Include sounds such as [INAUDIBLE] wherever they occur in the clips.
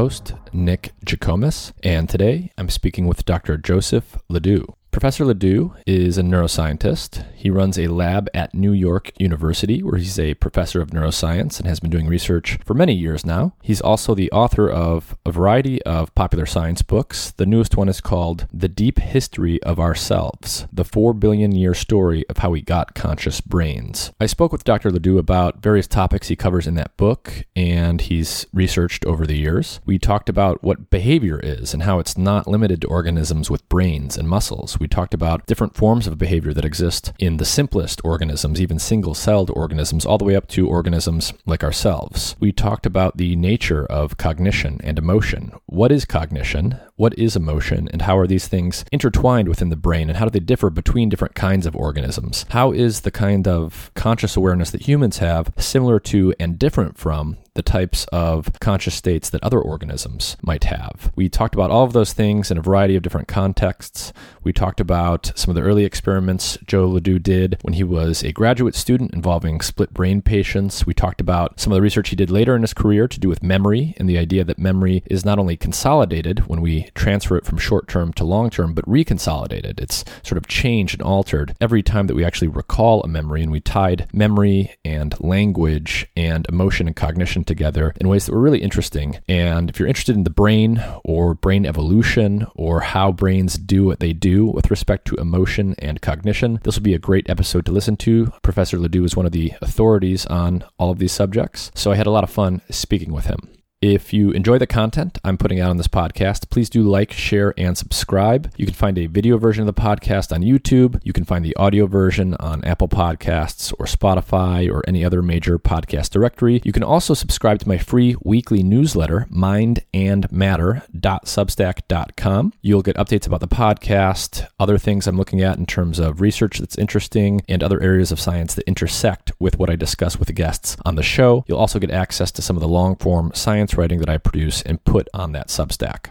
Host, Nick Jikomes, and today I'm speaking with Dr. Joseph LeDoux. Professor LeDoux is a neuroscientist. He runs a lab at New York University where he's a professor of neuroscience and has been doing research for many years now. He's also the author of a variety of popular science books. The newest one is called The Deep History of Ourselves The Four Billion Year Story of How We Got Conscious Brains. I spoke with Dr. LeDoux about various topics he covers in that book and he's researched over the years. We talked about what behavior is and how it's not limited to organisms with brains and muscles. We talked about different forms of behavior that exist in the simplest organisms, even single celled organisms, all the way up to organisms like ourselves. We talked about the nature of cognition and emotion. What is cognition? What is emotion? And how are these things intertwined within the brain? And how do they differ between different kinds of organisms? How is the kind of conscious awareness that humans have similar to and different from the types of conscious states that other organisms might have. We talked about all of those things in a variety of different contexts. We talked about some of the early experiments Joe LeDoux did when he was a graduate student involving split brain patients. We talked about some of the research he did later in his career to do with memory and the idea that memory is not only consolidated when we transfer it from short term to long term, but reconsolidated. It's sort of changed and altered every time that we actually recall a memory, and we tied memory and language and emotion and cognition together in ways that were really interesting. And if you're interested in the brain or brain evolution or how brains do what they do with respect to emotion and cognition, this will be a great episode to listen to. Professor LeDoux is one of the authorities on all of these subjects. So I had a lot of fun speaking with him. If you enjoy the content I'm putting out on this podcast, please do like, share, and subscribe. You can find a video version of the podcast on YouTube. You can find the audio version on Apple Podcasts or Spotify or any other major podcast directory. You can also subscribe to my free weekly newsletter, mindandmatter.substack.com. You'll get updates about the podcast, other things I'm looking at in terms of research that's interesting, and other areas of science that intersect with what I discuss with the guests on the show. You'll also get access to some of the long form science writing that I produce and put on that Substack.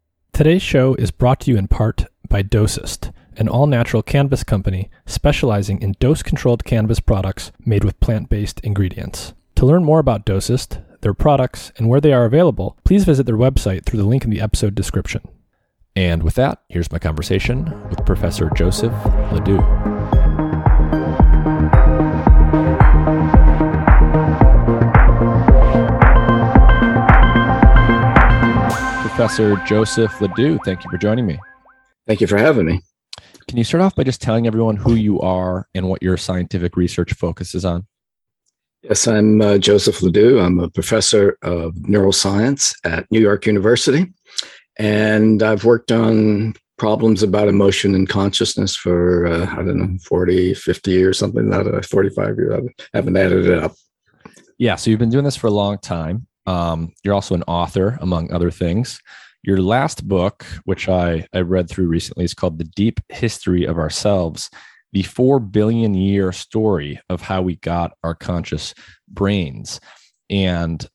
Today's show is brought to you in part by Dosist, an all natural cannabis company specializing in dose controlled cannabis products made with plant based ingredients. To learn more about Dosist, their products, and where they are available, please visit their website through the link in the episode description. And with that, here's my conversation with Professor Joseph LeDoux. Professor Joseph LeDoux. Thank you for joining me. Thank you for having me. Can you start off by just telling everyone who you are and what your scientific research focuses on? Yes, I'm uh, Joseph LeDoux. I'm a professor of neuroscience at New York University. And I've worked on problems about emotion and consciousness for, uh, I don't know, 40, 50 years, something like that, 45 years. I haven't added it up. Yeah, so you've been doing this for a long time. Um, you're also an author, among other things. Your last book, which I, I read through recently, is called The Deep History of Ourselves The Four Billion Year Story of How We Got Our Conscious Brains. And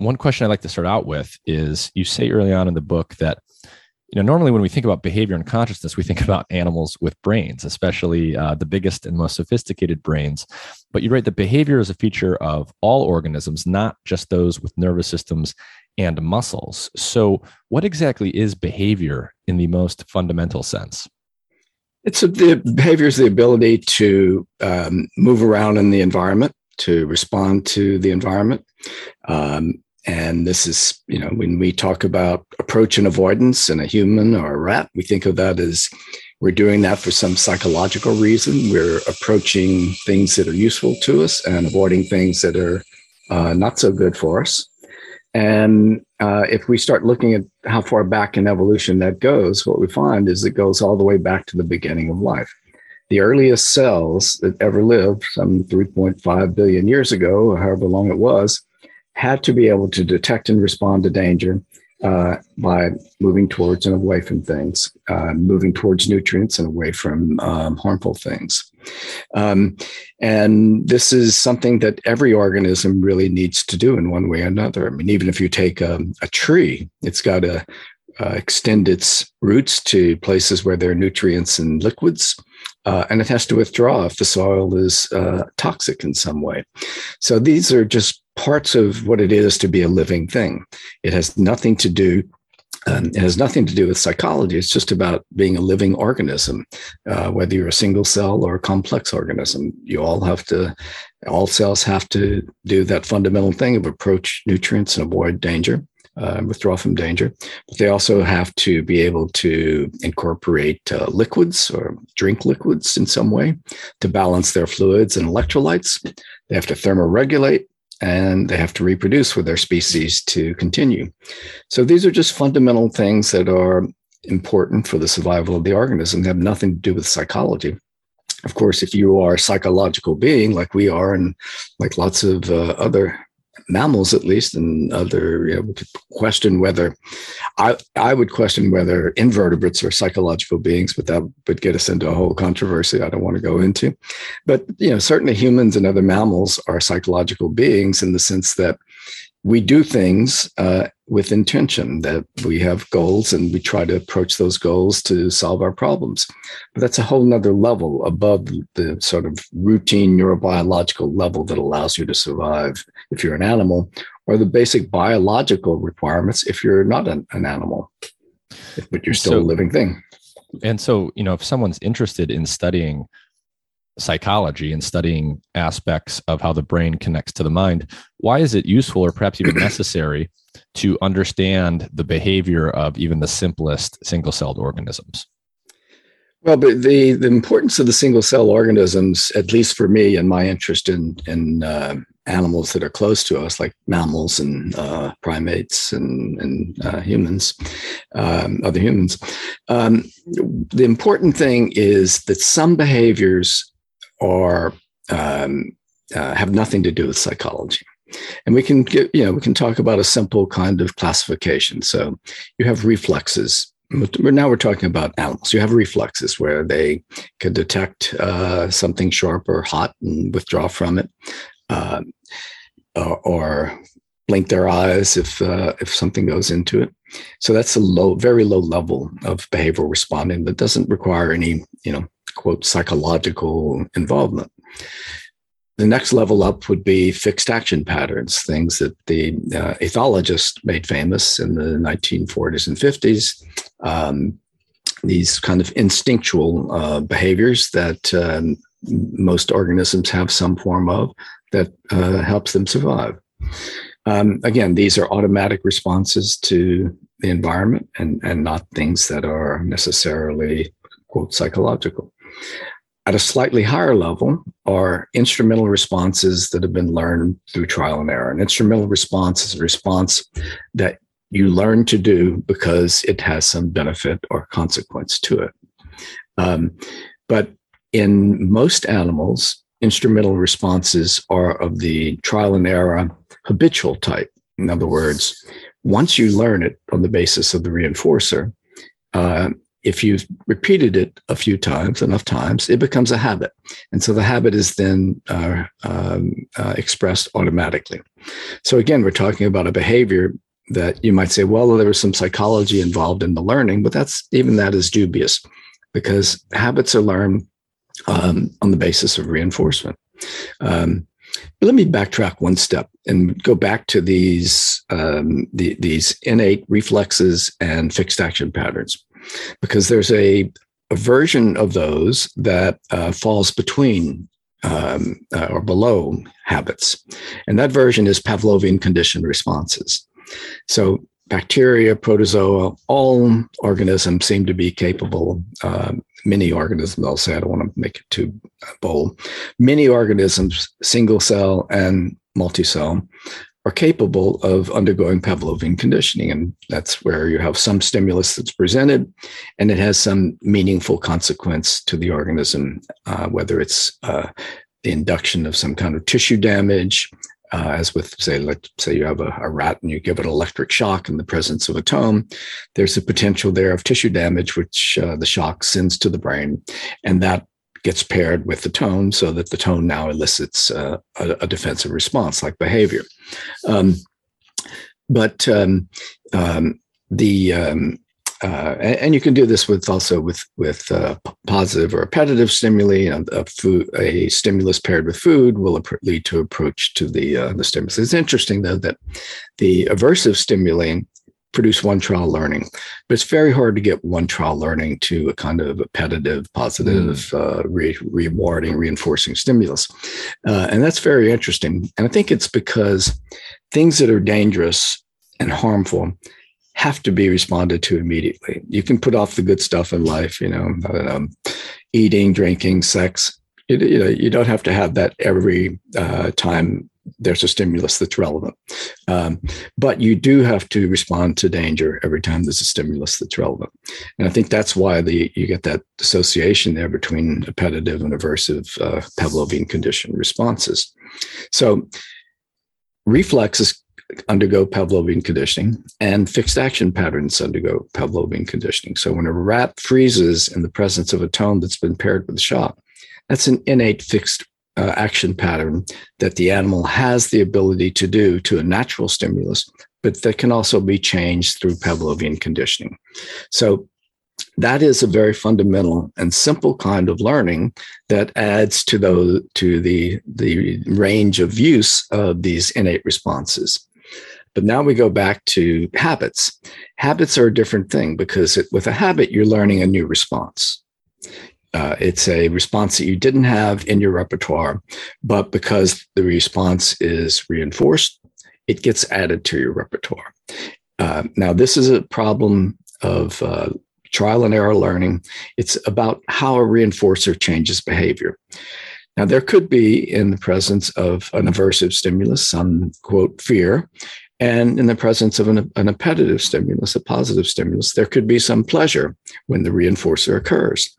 one question I'd like to start out with is you say early on in the book that you know normally when we think about behavior and consciousness we think about animals with brains especially uh, the biggest and most sophisticated brains but you write that behavior is a feature of all organisms not just those with nervous systems and muscles. So what exactly is behavior in the most fundamental sense? It's a, the behavior is the ability to um, move around in the environment to respond to the environment. Um, and this is, you know, when we talk about approach and avoidance in a human or a rat, we think of that as we're doing that for some psychological reason. We're approaching things that are useful to us and avoiding things that are uh, not so good for us. And uh, if we start looking at how far back in evolution that goes, what we find is it goes all the way back to the beginning of life. The earliest cells that ever lived, some 3.5 billion years ago, or however long it was, had to be able to detect and respond to danger uh, by moving towards and away from things, uh, moving towards nutrients and away from um, harmful things. Um, and this is something that every organism really needs to do in one way or another. I mean, even if you take a, a tree, it's got to uh, extend its roots to places where there are nutrients and liquids. Uh, and it has to withdraw if the soil is uh, toxic in some way. So these are just parts of what it is to be a living thing. It has nothing to do. Um, it has nothing to do with psychology. It's just about being a living organism, uh, whether you're a single cell or a complex organism. You all have to, all cells have to do that fundamental thing of approach nutrients and avoid danger uh, withdraw from danger. But they also have to be able to incorporate uh, liquids or drink liquids in some way to balance their fluids and electrolytes. They have to thermoregulate and they have to reproduce with their species to continue. So these are just fundamental things that are important for the survival of the organism. They have nothing to do with psychology. Of course, if you are a psychological being like we are, and like lots of uh, other mammals at least and other you know we could question whether i i would question whether invertebrates are psychological beings but that would get us into a whole controversy i don't want to go into. But you know certainly humans and other mammals are psychological beings in the sense that we do things uh, with intention that we have goals and we try to approach those goals to solve our problems. But that's a whole nother level above the sort of routine neurobiological level that allows you to survive if you're an animal or the basic biological requirements if you're not an, an animal but you're still so, a living thing. And so you know if someone's interested in studying psychology and studying aspects of how the brain connects to the mind, why is it useful or perhaps even [CLEARS THROAT] necessary to understand the behavior of even the simplest single celled organisms? Well, but the, the importance of the single cell organisms, at least for me and my interest in, in uh, animals that are close to us, like mammals and uh, primates and, and uh, humans, um, other humans, um, the important thing is that some behaviors are um, uh, have nothing to do with psychology. And we can get, you know, we can talk about a simple kind of classification. So you have reflexes. Now we're talking about animals. You have reflexes where they can detect uh, something sharp or hot and withdraw from it, uh, or, blink their eyes if uh, if something goes into it. So that's a low, very low level of behavioral responding that doesn't require any, you know, quote psychological involvement. The next level up would be fixed action patterns, things that the uh, ethologists made famous in the 1940s and 50s. Um, these kind of instinctual uh, behaviors that um, most organisms have some form of that uh, helps them survive. Um, again, these are automatic responses to the environment and, and not things that are necessarily, quote, psychological. At a slightly higher level are instrumental responses that have been learned through trial and error. An instrumental response is a response that you learn to do because it has some benefit or consequence to it. Um, but in most animals, instrumental responses are of the trial and error habitual type. In other words, once you learn it on the basis of the reinforcer, uh, if you've repeated it a few times, enough times, it becomes a habit. And so the habit is then uh, um, uh, expressed automatically. So again, we're talking about a behavior that you might say, well, there was some psychology involved in the learning, but that's even that is dubious because habits are learned um, on the basis of reinforcement. Um, let me backtrack one step and go back to these um, the, these innate reflexes and fixed action patterns, because there's a, a version of those that uh, falls between um, uh, or below habits, and that version is Pavlovian conditioned responses. So bacteria, protozoa, all organisms seem to be capable. Uh, many organisms, I'll say, I don't want to make it too bold. Many organisms, single cell and multi-cell, are capable of undergoing Pavlovian conditioning. And that's where you have some stimulus that's presented and it has some meaningful consequence to the organism, uh, whether it's uh, the induction of some kind of tissue damage, uh, as with say let's say you have a, a, rat and you give it an electric shock in the presence of a tone there's a potential there of tissue damage which uh, the shock sends to the brain and that gets paired with the tone so that the tone now elicits uh, a, a, defensive response like behavior um, but um, um, the um, uh, and, you can do this with also with with uh, positive or appetitive stimuli. Know, a food, a stimulus paired with food will lead to approach to the uh, the stimulus. It's interesting though that the aversive stimuli produce one trial learning, but it's very hard to get one trial learning to a kind of appetitive, positive, mm. re- rewarding, reinforcing stimulus, uh, and that's very interesting. And I think it's because things that are dangerous and harmful have to be responded to immediately. You can put off the good stuff in life, you know, um, eating, drinking, sex. You, you, know, you don't have to have that every uh, time there's a stimulus that's relevant. Um, but you do have to respond to danger every time there's a stimulus that's relevant. And I think that's why the you get that association there between appetitive and aversive uh, Pavlovian conditioned responses. So reflexes undergo Pavlovian conditioning and fixed action patterns undergo Pavlovian conditioning. So when a rat freezes in the presence of a tone that's been paired with a shock, that's an innate fixed uh, action pattern that the animal has the ability to do to a natural stimulus, but that can also be changed through Pavlovian conditioning. So that is a very fundamental and simple kind of learning that adds to the to the the range of use of these innate responses. But now we go back to habits. Habits are a different thing because it, with a habit, you're learning a new response. Uh, it's a response that you didn't have in your repertoire, but because the response is reinforced, it gets added to your repertoire. Uh, now, this is a problem of uh, trial and error learning. It's about how a reinforcer changes behavior. Now, there could be in the presence of an aversive stimulus, some quote fear, and in the presence of an, an appetitive stimulus, a positive stimulus, there could be some pleasure when the reinforcer occurs.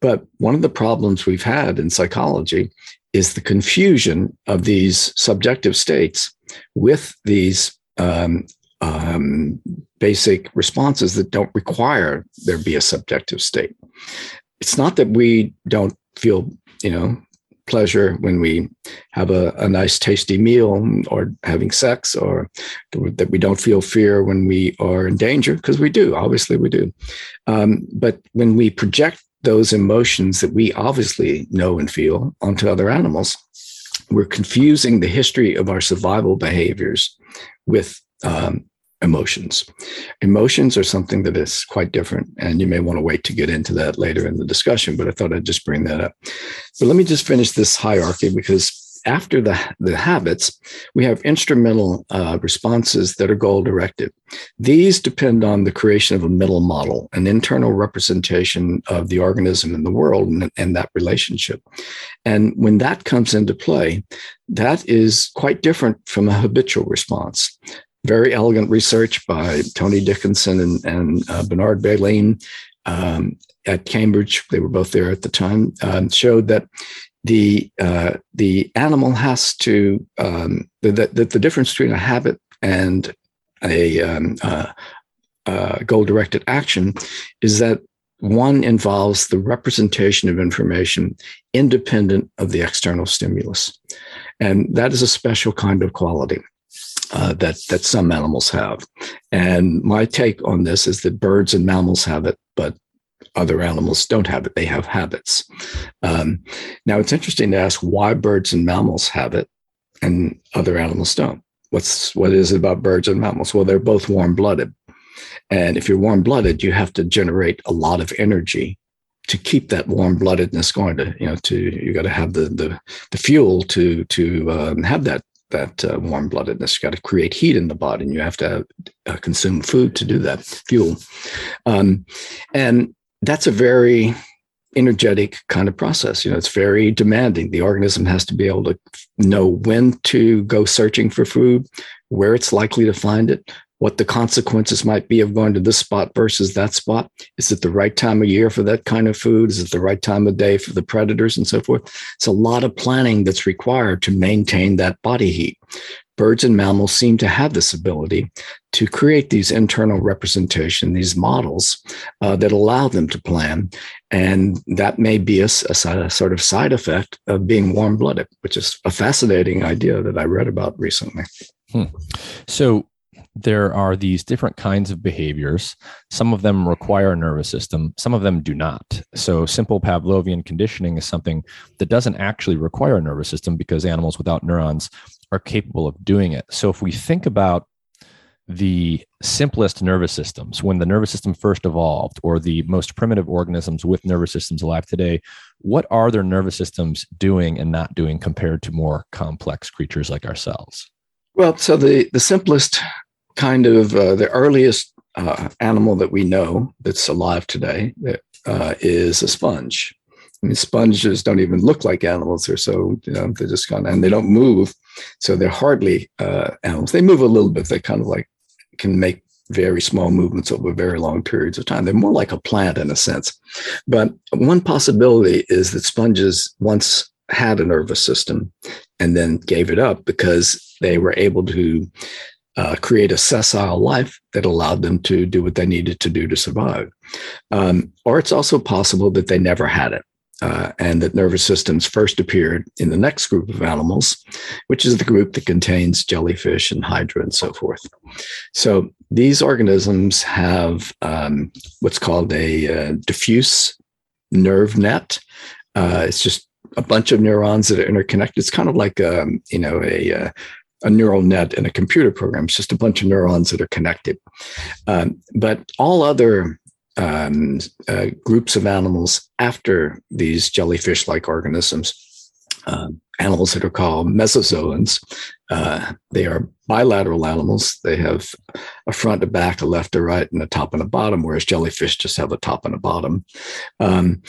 But one of the problems we've had in psychology is the confusion of these subjective states with these um, um, basic responses that don't require there be a subjective state. It's not that we don't feel, you know, pleasure when we have a, a nice tasty meal or having sex or that we don't feel fear when we are in danger because we do obviously we do. Um, but when we project those emotions that we obviously know and feel onto other animals we're confusing the history of our survival behaviors with um, emotions. Emotions are something that is quite different, and you may want to wait to get into that later in the discussion, but I thought I'd just bring that up. But let me just finish this hierarchy because after the, the habits, we have instrumental uh, responses that are goal directed. These depend on the creation of a middle model, an internal representation of the organism in the world and, and that relationship. And when that comes into play, that is quite different from a habitual response very elegant research by Tony Dickinson and, and uh, Bernard Balleine um, at Cambridge. They were both there at the time. Um, showed that the uh, the animal has to um, the, the, the difference between a habit and a um, uh, uh, goal directed action is that one involves the representation of information independent of the external stimulus. And that is a special kind of quality. Uh, that that some animals have, and my take on this is that birds and mammals have it, but other animals don't have it. They have habits. Um, now it's interesting to ask why birds and mammals have it, and other animals don't. What's what is it about birds and mammals? Well, they're both warm blooded. And if you're warm blooded, you have to generate a lot of energy to keep that warm bloodedness going. To you know, to you got to have the the the fuel to to um, have that that uh, warm bloodedness. You got to create heat in the body, and you have to uh, consume food to do that fuel. Um, and that's a very energetic kind of process. You know, it's very demanding. The organism has to be able to know when to go searching for food, where it's likely to find it, what the consequences might be of going to this spot versus that spot. Is it the right time of year for that kind of food? Is it the right time of day for the predators and so forth? It's a lot of planning that's required to maintain that body heat. Birds and mammals seem to have this ability to create these internal representation, these models uh, that allow them to plan. And that may be a, a, a sort of side effect of being warm blooded, which is a fascinating idea that I read about recently. Hmm. So, there are these different kinds of behaviors. Some of them require a nervous system, some of them do not. So, simple Pavlovian conditioning is something that doesn't actually require a nervous system because animals without neurons are capable of doing it. So, if we think about the simplest nervous systems, when the nervous system first evolved, or the most primitive organisms with nervous systems alive today, what are their nervous systems doing and not doing compared to more complex creatures like ourselves? Well, so the, the simplest kind of uh, the earliest uh, animal that we know that's alive today uh, is a sponge. I mean, sponges don't even look like animals. They're so, you know, they're just kind of, and they don't move. So they're hardly uh, animals. They move a little bit. They kind of like can make very small movements over very long periods of time. They're more like a plant in a sense. But one possibility is that sponges once had a nervous system and then gave it up because they were able to uh, create a sessile life that allowed them to do what they needed to do to survive. Um, or it's also possible that they never had it. Uh, and that nervous systems first appeared in the next group of animals, which is the group that contains jellyfish and hydra and so forth. So these organisms have um, what's called a uh, diffuse nerve net. Uh, it's just a bunch of neurons that are interconnected. It's kind of like um, you know a, uh, a neural net in a computer program. It's just a bunch of neurons that are connected. Um, but all other um, uh, groups of animals after these jellyfish like organisms, uh, animals that are called mesozoans, uh, they are bilateral animals. They have a front, a back, a left, a right, and a top and a bottom, whereas jellyfish just have a top and a bottom. Um,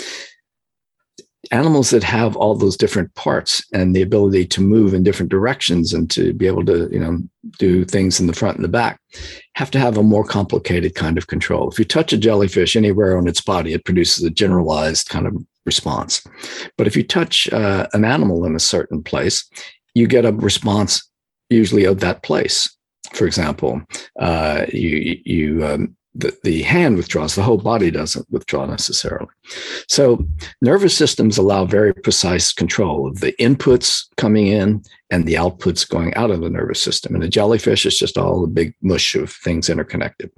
animals that have all those different parts and the ability to move in different directions and to be able to you know do things in the front and the back have to have a more complicated kind of control. If you touch a jellyfish anywhere on its body it produces a generalized kind of response. But if you touch uh, an animal in a certain place you get a response usually of that place. For example uh, you you um, the, the hand withdraws, the whole body doesn't withdraw necessarily. So, nervous systems allow very precise control of the inputs coming in and the outputs going out of the nervous system. And the jellyfish is just all a big mush of things interconnected.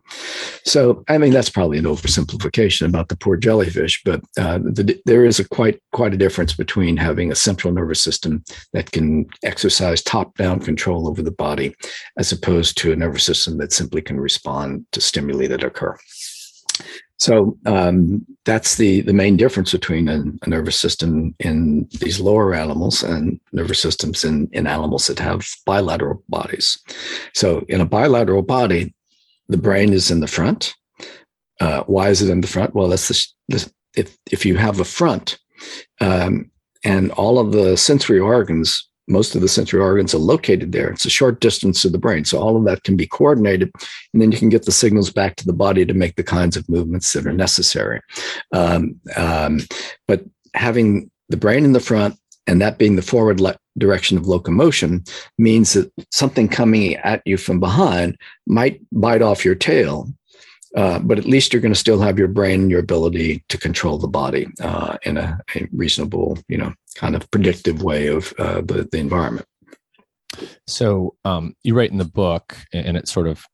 So, I mean, that's probably an oversimplification about the poor jellyfish, but uh, the, there is a quite quite a difference between having a central nervous system that can exercise top-down control over the body, as opposed to a nervous system that simply can respond to stimuli that occur. So um, that's the the main difference between a, a, nervous system in these lower animals and nervous systems in in animals that have bilateral bodies. So in a bilateral body, the brain is in the front. Uh, why is it in the front? Well, that's the, the if if you have a front, um, and all of the sensory organs most of the sensory organs are located there. It's a short distance to the brain. So all of that can be coordinated, and then you can get the signals back to the body to make the kinds of movements that are necessary. Um, um, but having the brain in the front and that being the forward le- direction of locomotion means that something coming at you from behind might bite off your tail Uh, but at least you're going to still have your brain and your ability to control the body uh, in a, a, reasonable, you know, kind of predictive way of uh, the, the environment. So um, you write in the book, and it sort of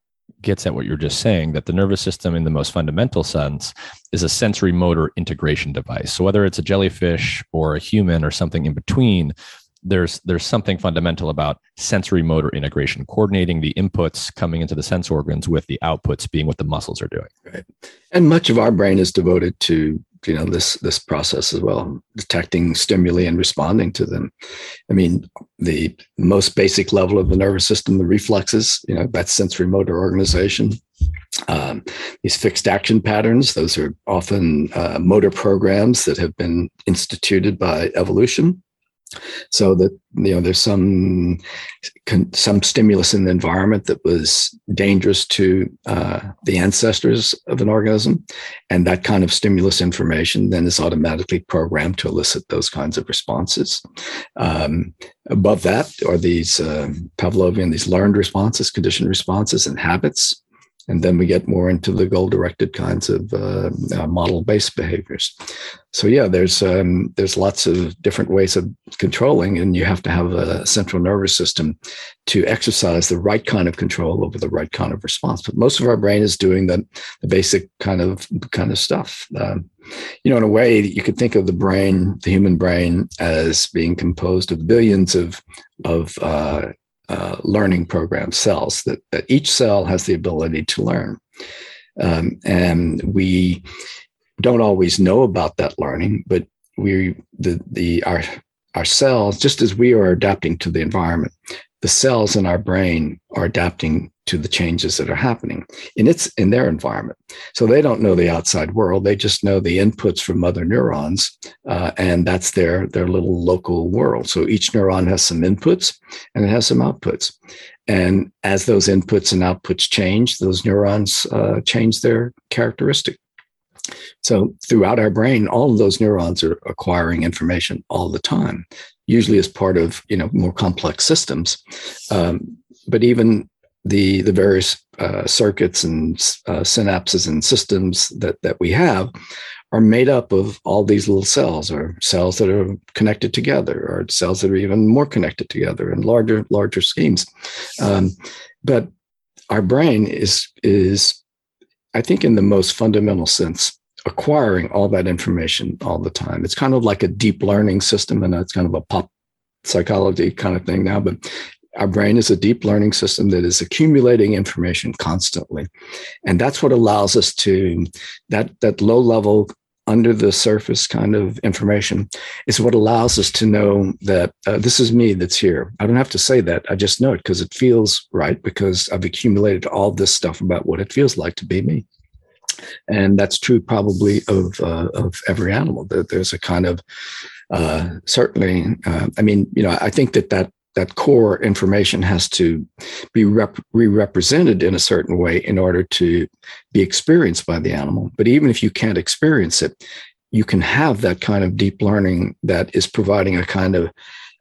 gets at what you're just saying that the nervous system, in the most fundamental sense, is a sensory motor integration device. So whether it's a jellyfish or a human or something in between, there's there's something fundamental about sensory motor integration, coordinating the inputs coming into the sense organs with the outputs being what the muscles are doing. Right, and much of our brain is devoted to you know this this process as well, detecting stimuli and responding to them. I mean, the most basic level of the nervous system, the reflexes, you know, that's sensory motor organization. Um, these fixed action patterns, those are often uh, motor programs that have been instituted by evolution so that you know there's some some stimulus in the environment that was dangerous to uh, the ancestors of an organism. And that kind of stimulus information then is automatically programmed to elicit those kinds of responses. Um, above that are these uh, pavlovian these learned responses conditioned responses and habits and then we get more into the goal directed kinds of uh, uh, model based behaviors. So yeah there's um, there's lots of different ways of controlling and you have to have a central nervous system to exercise the right kind of control over the right kind of response. But most of our brain is doing the, the basic kind of kind of stuff. Um, you know in a way you could think of the brain the human brain as being composed of billions of of uh, uh, learning program cells that, that each cell has the ability to learn. Um, and we don't always know about that learning, but we the the our our cells, just as we are adapting to the environment, the cells in our brain are adapting to the changes that are happening in its in their environment. So they don't know the outside world; they just know the inputs from other neurons, uh, and that's their their little local world. So each neuron has some inputs and it has some outputs, and as those inputs and outputs change, those neurons uh, change their characteristic. So throughout our brain, all of those neurons are acquiring information all the time, usually as part of you know more complex systems. Um, but even the the various uh, circuits and uh, synapses and systems that that we have are made up of all these little cells or cells that are connected together or cells that are even more connected together in larger larger schemes. Um, but our brain is is i think in the most fundamental sense acquiring all that information all the time. It's kind of like a deep learning system and it's kind of a pop psychology kind of thing now but our brain is a deep learning system that is accumulating information constantly. And that's what allows us to, that, that low level, under the surface kind of information is what allows us to know that uh, this is me that's here. I don't have to say that. I just know it because it feels right because I've accumulated all this stuff about what it feels like to be me. And that's true probably of, uh, of every animal. That There's a kind of, uh, certainly, uh, I mean, you know, I think that that that core information has to be rep- re-represented in a certain way in order to be experienced by the animal. But even if you can't experience it you can have that kind of deep learning that is providing a kind of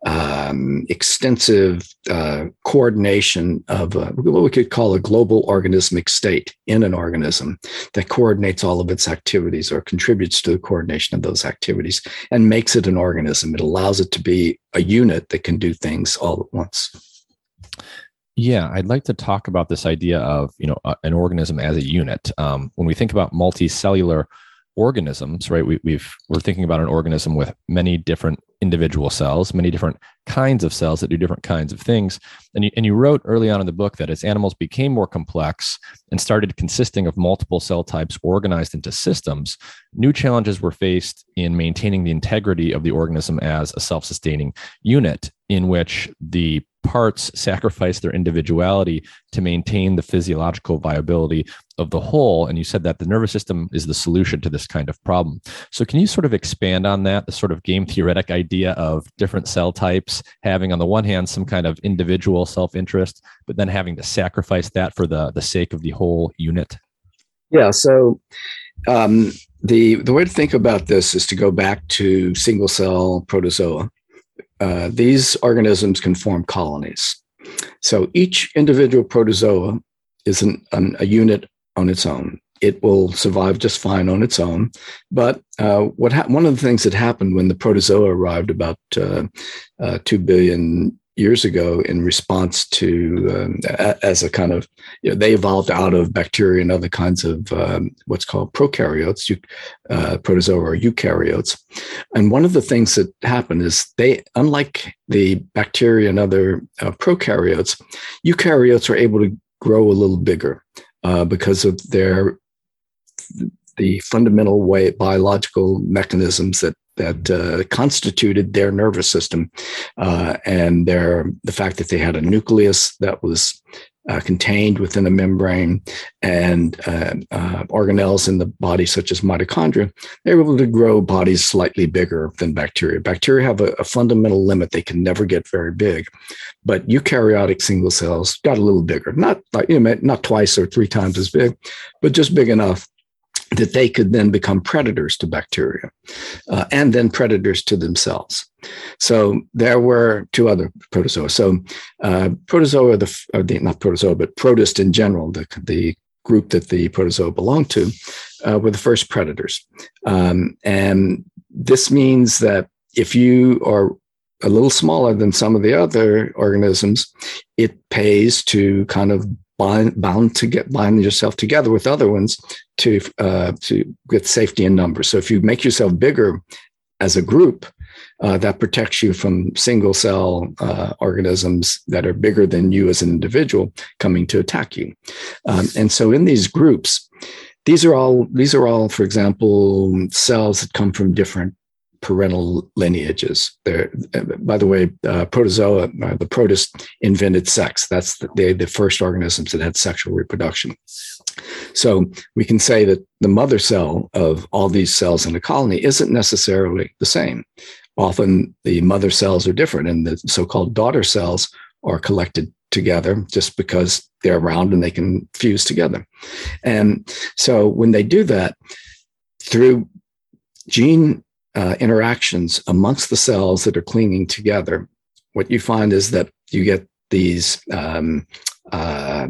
um, extensive uh, coordination of a, what we could call a global organismic state in an organism that coordinates all of its activities or contributes to the coordination of those activities and makes it an organism. It allows it to be a unit that can do things all at once. Yeah, I'd like to talk about this idea of you know an organism as a unit. Um, when we think about multicellular organisms, right? We, we've we're thinking about an organism with many different individual cells, many different kinds of cells that do different kinds of things. And you, and you wrote early on in the book that as animals became more complex and started consisting of multiple cell types organized into systems, new challenges were faced in maintaining the integrity of the organism as a self sustaining unit in which the parts sacrifice their individuality to maintain the physiological viability of the whole. And you said that the nervous system is the solution to this kind of problem. So, can you sort of expand on that, the sort of game theoretic idea of different cell types having, on the one hand, some kind of individual self interest, but then having to sacrifice that for the, the sake of the whole unit? Yeah. So, um, the, the way to think about this is to go back to single cell protozoa uh, these organisms can form colonies. So each individual protozoa is an, an, a unit on its own. it will survive just fine on its own. But uh, what ha- one of the things that happened when the protozoa arrived about uh, uh, two billion years ago in response to um, as a kind of you know, they evolved out of bacteria and other kinds of um, what's called prokaryotes uh, protozoa or eukaryotes. And one of the things that happened is they unlike the bacteria and other uh, prokaryotes eukaryotes are able to grow a little bigger uh, because of their the fundamental way biological mechanisms that that uh, constituted their nervous system, uh, and their the fact that they had a nucleus that was uh, contained within a membrane and uh, uh, organelles in the body, such as mitochondria, they were able to grow bodies slightly bigger than bacteria. Bacteria have a, a fundamental limit; they can never get very big, but eukaryotic single cells got a little bigger, not you know, not twice or three times as big, but just big enough that they could then become predators to bacteria uh, and then predators to themselves. So there were two other protozoa. So uh, protozoa, the, the, not protozoa, but protist in general, the, the group that the protozoa belonged to, uh, were the first predators. Um, and this means that if you are a little smaller than some of the other organisms, it pays to kind of bind, bound to get bind yourself together with other ones to uh, to get safety in numbers. So if you make yourself bigger as a group, uh, that protects you from single cell uh, organisms that are bigger than you as an individual coming to attack you. Um, and so in these groups, these are all these are all, for example, cells that come from different parental lineages. By the way, uh, protozoa, uh, the protist invented sex. That's the, they, the first organisms that had sexual reproduction. So we can say that the mother cell of all these cells in a colony isn't necessarily the same. Often the mother cells are different, and the so-called daughter cells are collected together just because they're around and they can fuse together. And so when they do that through gene uh, interactions amongst the cells that are clinging together, what you find is that you get these um, uh,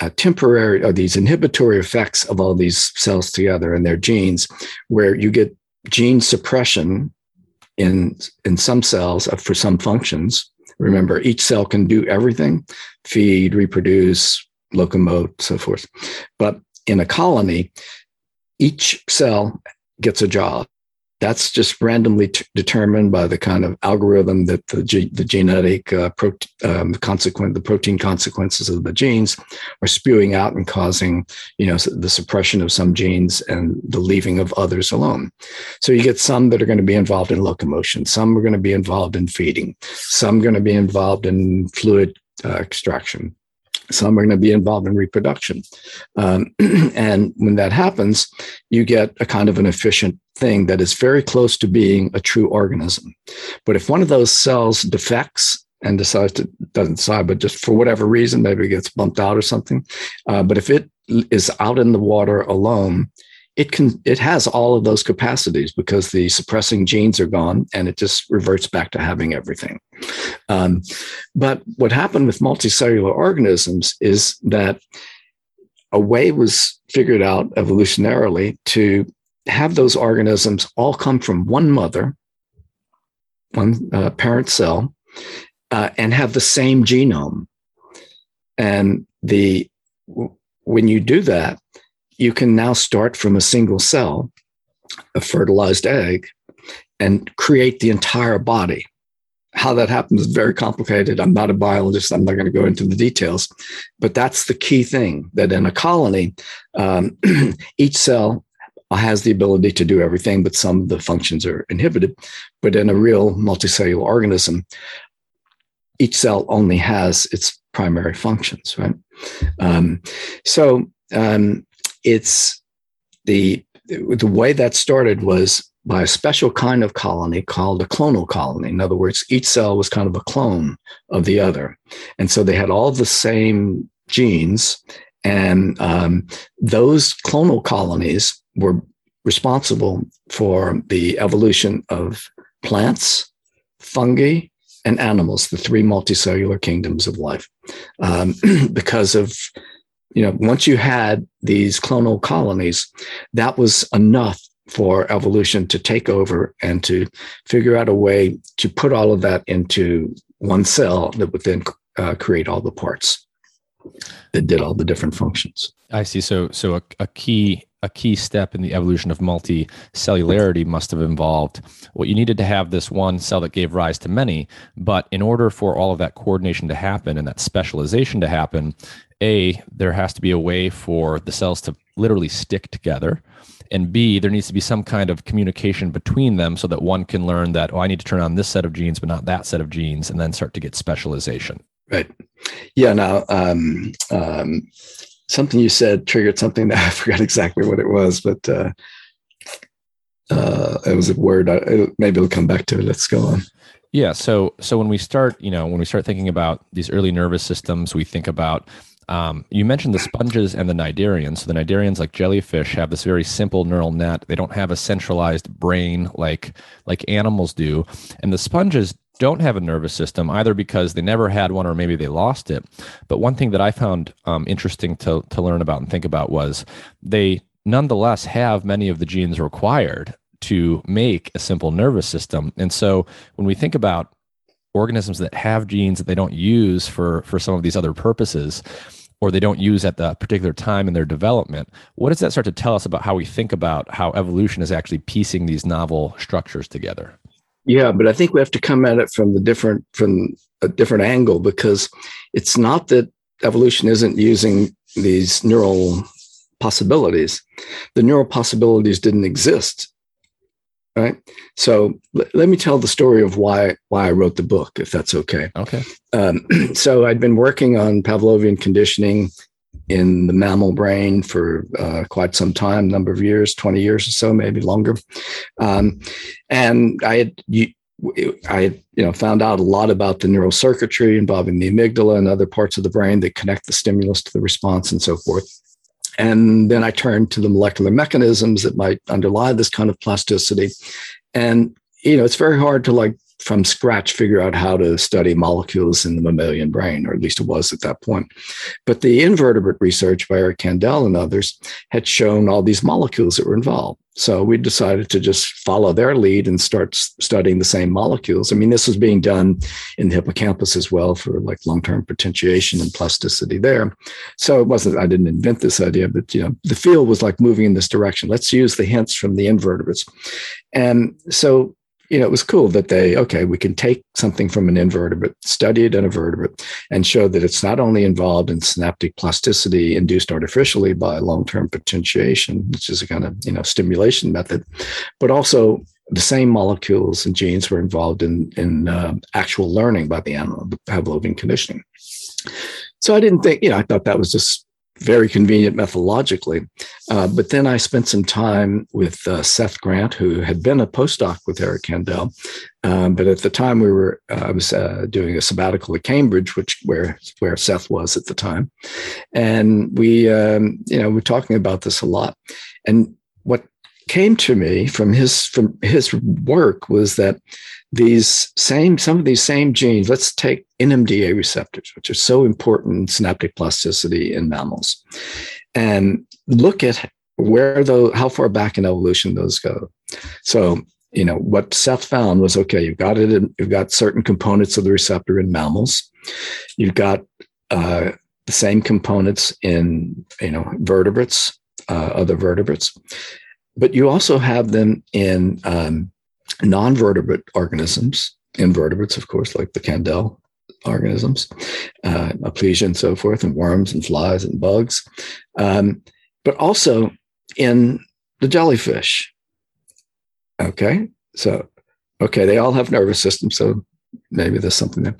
uh, temporary or these inhibitory effects of all these cells together and their genes, where you get gene suppression in in some cells for some functions. Remember, each cell can do everything: feed, reproduce, locomote, so forth. But in a colony, each cell gets a job that's just randomly t- determined by the kind of algorithm that the, the genetic uh, pro- um, consequent the protein consequences of the genes are spewing out and causing you know the suppression of some genes and the leaving of others alone. So you get some that are going to be involved in locomotion some are going to be involved in feeding some are going to be involved in fluid uh, extraction some are going to be involved in reproduction. Um, [CLEARS THROAT] and when that happens, you get a kind of an efficient thing that is very close to being a true organism. But if one of those cells defects and decides to, doesn't decide, but just for whatever reason, maybe it gets bumped out or something. Uh, but if it is out in the water alone, it can it has all of those capacities because the suppressing genes are gone and it just reverts back to having everything. Um, but what happened with multicellular organisms is that a way was figured out evolutionarily to have those organisms all come from one mother one uh, parent cell uh, and have the same genome. And the when you do that you can now start from a single cell, a fertilized egg, and create the entire body. How that happens is very complicated. I'm not a biologist. I'm not going to go into the details, but that's the key thing that in a colony, um, [CLEARS THROAT] each cell has the ability to do everything, but some of the functions are inhibited. But in a real multicellular organism, each cell only has its primary functions, right? Um, so um, it's the the way that started was by a special kind of colony called a clonal colony. In other words, each cell was kind of a clone of the other, and so they had all the same genes, and um, those clonal colonies were responsible for the evolution of plants, fungi, and animals, the three multicellular kingdoms of life, um, [CLEARS THROAT] because of you know, once you had these clonal colonies, that was enough for evolution to take over and to figure out a way to put all of that into one cell that would then uh, create all the parts that did all the different functions. I see. So, so a, a key a key step in the evolution of multicellularity must have involved what you needed to have this one cell that gave rise to many. But in order for all of that coordination to happen and that specialization to happen, a there has to be a way for the cells to literally stick together. And b there needs to be some kind of communication between them so that one can learn that oh i need to turn on this set of genes but not that set of genes and then start to get specialization. Right. Yeah now um, um, something you said triggered something that [LAUGHS] i forgot exactly what it was but uh, uh, it was a word. I, maybe it'll come back to it. Let's go on. Yeah. So so when we start you know when we start thinking about these early nervous systems we think about um, you mentioned the sponges and the cnidarians. So the cnidarians, like jellyfish, have this very simple neural net. They don't have a centralized brain like like animals do, and the sponges don't have a nervous system either because they never had one or maybe they lost it. But one thing that I found um, interesting to to learn about and think about was they nonetheless have many of the genes required to make a simple nervous system. And so when we think about organisms that have genes that they don't use for for some of these other purposes or they don't use at the particular time in their development. What does that start to tell us about how we think about how evolution is actually piecing these novel structures together? Yeah, but I think we have to come at it from the different from a different angle because it's not that evolution isn't using these neural possibilities. The neural possibilities didn't exist right? So l- let me tell the story of why why i wrote the book if that's okay. Okay. Um, [CLEARS THROAT] so i'd been working on pavlovian conditioning in the mammal brain for uh, quite some time number of years 20 years or so maybe longer um, and i had I had, you know, found out a lot about the neural circuitry involving the amygdala and other parts of the brain that connect the stimulus to the response and so forth. And then I turned to the molecular mechanisms that might underlie this kind of plasticity. And, you know, it's very hard to like from scratch figure out how to study molecules in the mammalian brain, or at least it was at that point. But the invertebrate research by Eric Kandel and others had shown all these molecules that were involved. So we decided to just follow their lead and start studying the same molecules. I mean, this was being done in the hippocampus as well for like long-term potentiation and plasticity there. So it wasn't, I didn't invent this idea, but you know, the field was like moving in this direction. Let's use the hints from the invertebrates. And so you know, it was cool that they, okay, we can take something from an invertebrate, study it in a vertebrate, and show that it's not only involved in synaptic plasticity induced artificially by long term potentiation, which is a kind of, you know, stimulation method, but also the same molecules and genes were involved in, in uh, actual learning by the animal, the Pavlovian conditioning. So I didn't think, you know, I thought that was just very convenient methodologically. Uh, but then I spent some time with uh, Seth Grant, who had been a postdoc with Eric Kandel. Um, but at the time, we were uh, I was uh, doing a sabbatical at Cambridge, which where where Seth was at the time, and we um, you know we're talking about this a lot. And what came to me from his from his work was that these same some of these same genes let's take nmda receptors which are so important in synaptic plasticity in mammals and look at where those how far back in evolution those go. So you know what seth found was okay you've got it in, you've got certain components of the receptor in mammals. You've got uh, the same components in you know vertebrates uh, other vertebrates. But you also have them in um, non-vertebrate organisms, invertebrates, of course, like the Kandel organisms, uh, Aplysia and so forth, and worms and flies and bugs, um, but also in the jellyfish. Okay, so okay, they all have nervous systems, so maybe there's something there.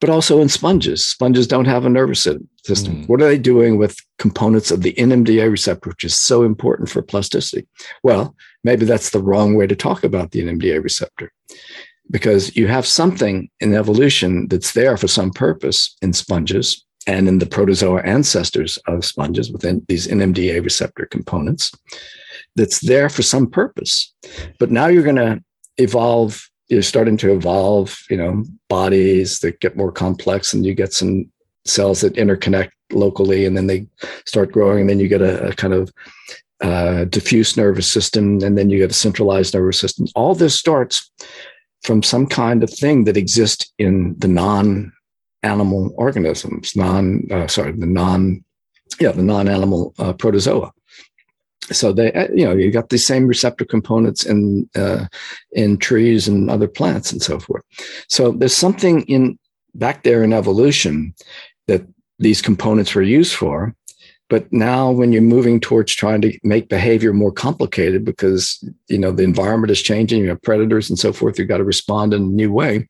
But also in sponges, sponges don't have a nervous system. Mm. What are they doing with components of the NMDA receptor, which is so important for plasticity? Well, maybe that's the wrong way to talk about the NMDA receptor because you have something in evolution that's there for some purpose in sponges and in the protozoa ancestors of sponges within these NMDA receptor components that's there for some purpose. But now you're going to evolve you're starting to evolve, you know, bodies that get more complex and you get some cells that interconnect locally, and then they start growing, and then you get a, a kind of uh, diffuse nervous system, and then you get a centralized nervous system. All this starts from some kind of thing that exists in the non animal organisms, non uh, sorry, the non yeah the non animal uh, protozoa. So they uh, you know you got these same receptor components in uh, in trees and other plants and so forth. So there's something in back there in evolution that these components were used for but now when you're moving towards trying to make behavior more complicated because you know the environment is changing you have predators and so forth you've got to respond in a new way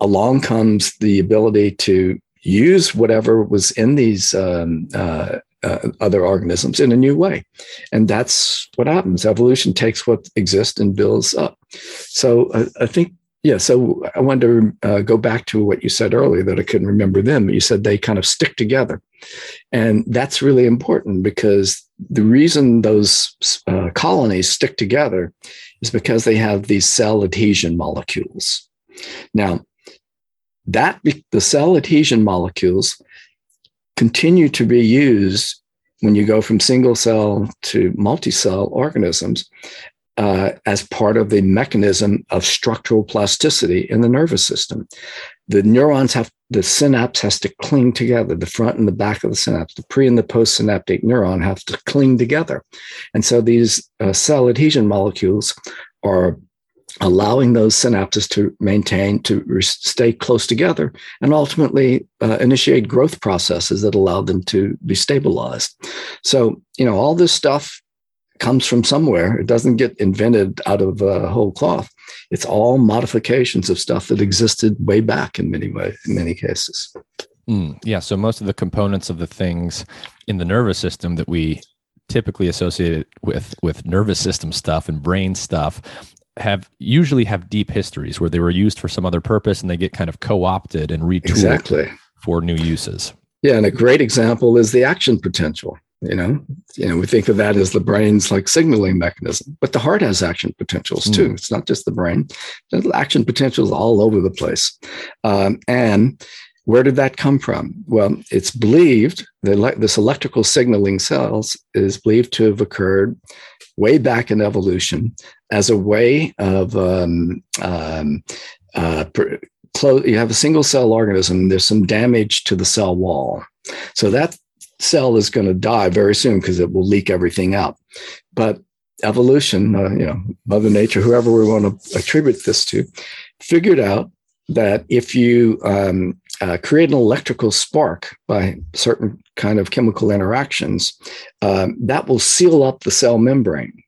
along comes the ability to use whatever was in these um, uh, uh, other organisms in a new way. And that's what happens. Evolution takes what exists and builds up. So I, think yeah, so I wanted to uh, go back to what you said earlier that I couldn't remember them. You said they kind of stick together. And that's really important because the reason those uh, colonies stick together is because they have these cell adhesion molecules. Now, that the cell adhesion molecules continue to be used when you go from single cell to multi-cell organisms uh, as part of the mechanism of structural plasticity in the nervous system. The neurons have, the synapse has to cling together. The front and the back of the synapse, the pre and the postsynaptic neuron have to cling together. And so these uh, cell adhesion molecules are allowing those synapses to maintain, to re- stay close together, and ultimately uh, initiate growth processes that allow them to be stabilized. So, you know, all this stuff comes from somewhere. It doesn't get invented out of uh, whole cloth. It's all modifications of stuff that existed way back in many ways, in many cases. Mm, yeah. So most of the components of the things in the nervous system that we typically associate with with nervous system stuff and brain stuff have usually have deep histories where they were used for some other purpose and they get kind of co-opted and retooled exactly. for new uses. Yeah, and a great example is the action potential. You know, you know, we think of that as the brain's like signaling mechanism, but the heart has action potentials too. Mm. It's not just the brain; the action potentials all over the place. Um, and where did that come from? Well, it's believed that this electrical signaling cells is believed to have occurred way back in evolution as a way of um, um, uh, close. You have a single cell organism. There's some damage to the cell wall, so that cell is going to die very soon because it will leak everything out. But evolution, uh, you know, Mother Nature, whoever we want to attribute this to, figured out that if you um, uh, create an electrical spark by certain kind of chemical interactions, um, that will seal up the cell membrane.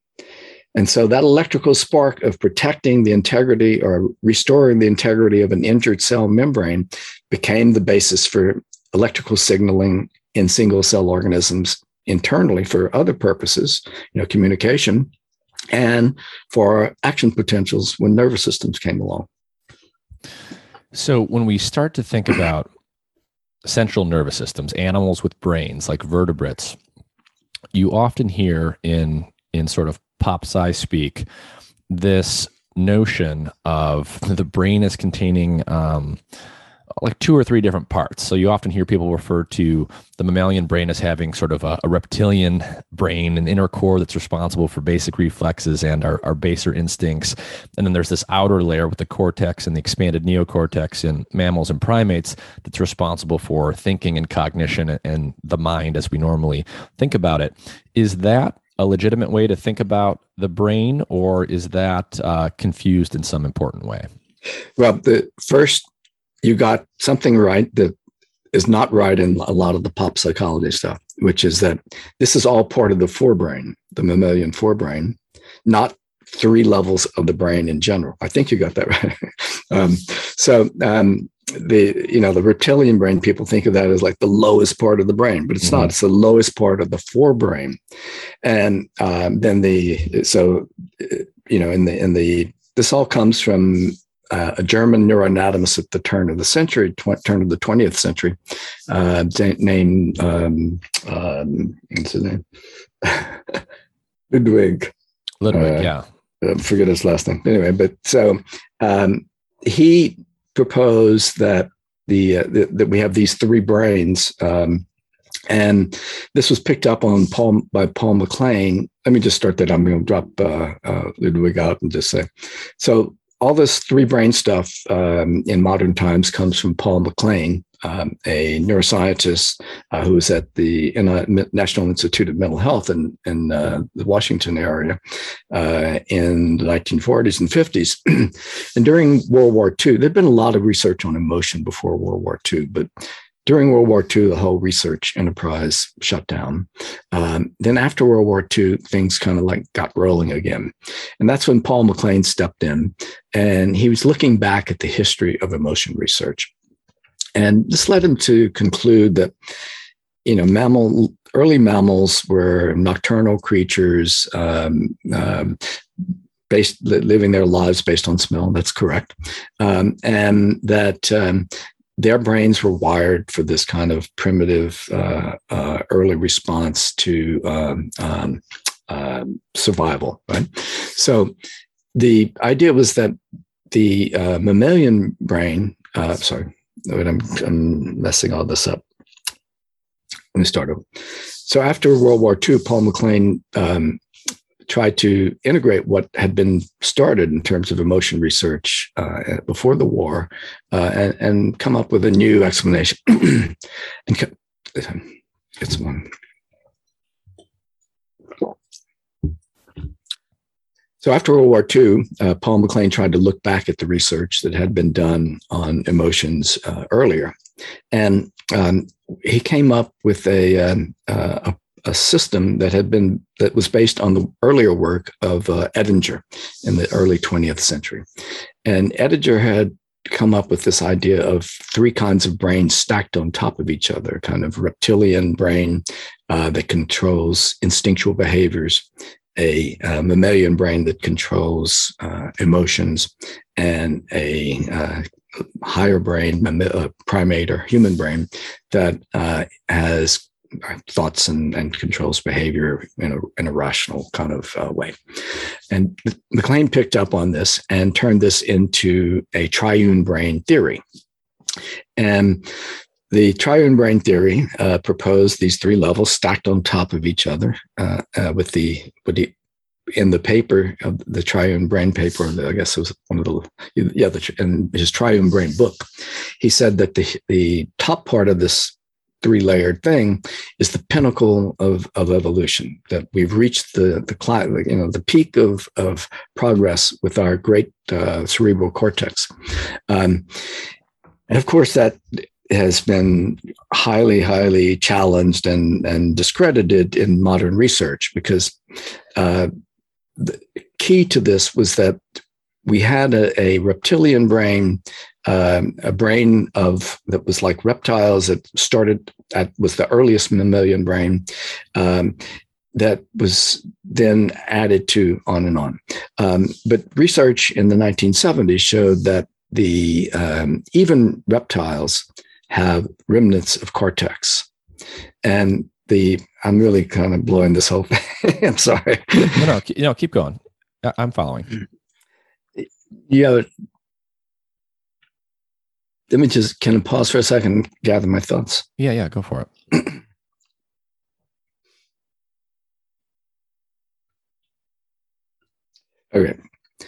And so that electrical spark of protecting the integrity or restoring the integrity of an injured cell membrane became the basis for electrical signaling in single cell organisms internally for other purposes, you know, communication, and for action potentials when nervous systems came along. So when we start to think about central nervous systems, animals with brains like vertebrates, you often hear in in sort of pop sci speak this notion of the brain is containing um, like two or three different parts. So you often hear people refer to the mammalian brain as having sort of a, a reptilian brain, an inner core that's responsible for basic reflexes and our, our baser instincts. And then there's this outer layer with the cortex and the expanded neocortex in mammals and primates that's responsible for thinking and cognition and the mind as we normally think about it. Is that a legitimate way to think about the brain, or is that uh, confused in some important way? Well, the first you got something right that is not right in a lot of the pop psychology stuff, which is that this is all part of the forebrain, the mammalian forebrain, not three levels of the brain in general. I think you got that [LAUGHS] right. um, so um, the you know the reptilian brain, people think of that as like the lowest part of the brain, but it's mm-hmm. not. It's the lowest part of the forebrain, and um, then the so you know in the in the this all comes from uh, a German neuroanatomist at the turn of the century, tw- turn of the 20th century, uh, named, um, um, what's his name? [LAUGHS] Ludwig. Ludwig, uh, yeah. I forget his last name. Anyway, but so um, he proposed that the, uh, the, that we have these three brains um, And this was picked up on Paul by Paul MacLean. Let me just start that. I'm going to drop uh, uh, Ludwig out and just say, so all this three brain stuff um, in modern times comes from Paul MacLean, um, a neuroscientist uh, who was at the National Institute of Mental Health in, in uh, the Washington area uh, in the 1940s and 50s. [CLEARS THROAT] and during World War II, there'd been a lot of research on emotion before World War II, but during World War II, the whole research enterprise shut down. Um, then after World War II, things kind of like got rolling again. And that's when Paul MacLean stepped in and he was looking back at the history of emotion research. And this led him to conclude that, you know, mammal, early mammals were nocturnal creatures, um, um, based living their lives based on smell. That's correct, um, and that um, their brains were wired for this kind of primitive uh, uh, early response to uh, survival, right? So the idea was that the uh, mammalian brain, uh, sorry, I'm, I'm, messing all this up. Let me start over. So after World War II, Paul MacLean um, tried to integrate what had been started in terms of emotion research uh, before the war uh, and, and, come up with a new explanation. [CLEARS THROAT] and it's one. So after World War II, uh, Paul MacLean tried to look back at the research that had been done on emotions uh, earlier, and um, he came up with a, um, uh, a, a system that had been that was based on the earlier work of uh, Edinger in the early 20th century. And Edinger had come up with this idea of three kinds of brains stacked on top of each other kind of reptilian brain uh, that controls instinctual behaviors a, a mammalian brain that controls uh, emotions and a uh, higher brain a primate or human brain that uh, has thoughts and, and controls behavior in a, in a rational kind of uh, way. And MacLean picked up on this and turned this into a triune brain theory. And the triune brain theory uh, proposed these three levels stacked on top of each other uh, uh with the, in the paper of the triune brain paper, I guess it was one of the yeah, the, in his triune brain book, he said that the the top part of this three layered thing is the pinnacle of, of evolution that we've reached the the you know the peak of of progress with our great uh, cerebral cortex. Um, and of course that has been highly highly challenged and and discredited in modern research because uh, the key to this was that we had a, a reptilian brain um, a brain of that was like reptiles that started at was the earliest mammalian brain um, that was then added to on and on. Um, but research in the 1970s showed that the um, even reptiles have remnants of cortex, and the I'm really kind of blowing this whole [LAUGHS] thing. I'm sorry. No, no, you know, keep going. I'm following. Yeah, let me just can I pause for a second and gather my thoughts? Yeah, yeah, go for it. [CLEARS THROAT] okay.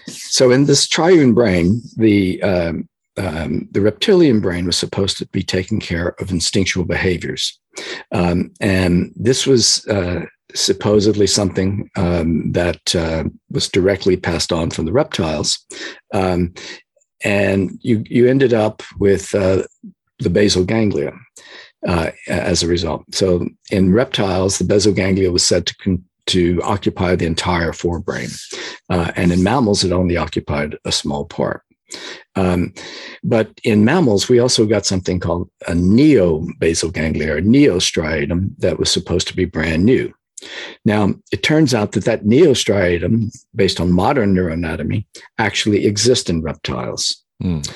So in this triune brain, the um, um, the reptilian brain was supposed to be taking care of instinctual behaviors, um, and this was uh, supposedly something um, that uh, was directly passed on from the reptiles. Um, and you you ended up with uh, the basal ganglia uh, as a result. So in reptiles, the basal ganglia was said to con- to occupy the entire forebrain, uh, and in mammals, it only occupied a small part. Um, but in mammals, we also got something called a neo basal ganglia or neostriatum that was supposed to be brand new. Now, it turns out that that neostriatum, based on modern neuroanatomy, actually exists in reptiles. Mm.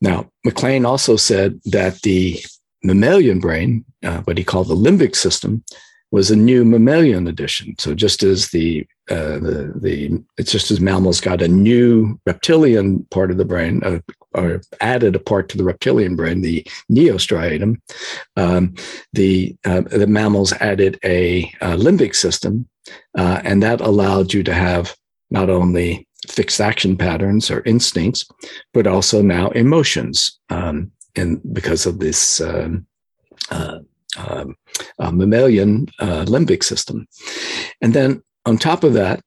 Now, MacLean also said that the mammalian brain, uh, what he called the limbic system, was a new mammalian addition. So just as the uh, the the it's just as mammals got a new reptilian part of the brain, a or added a part to the reptilian brain, the neostriatum. Um, the uh, the mammals added a, limbic system, uh, and that allowed you to have not only fixed action patterns or instincts, but also now emotions. Um, and because of this um, uh, um, uh, mammalian uh, limbic system, and then on top of that,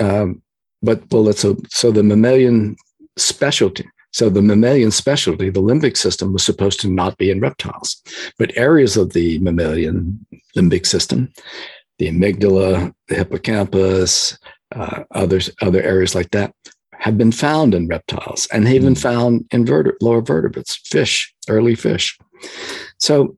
um, but well, so so the mammalian specialty. So the mammalian specialty, the limbic system, was supposed to not be in reptiles, but areas of the mammalian limbic system, the amygdala, the hippocampus, uh, others, other areas like that, have been found in reptiles and they've been hmm. found in verte- lower vertebrates, fish, early fish. So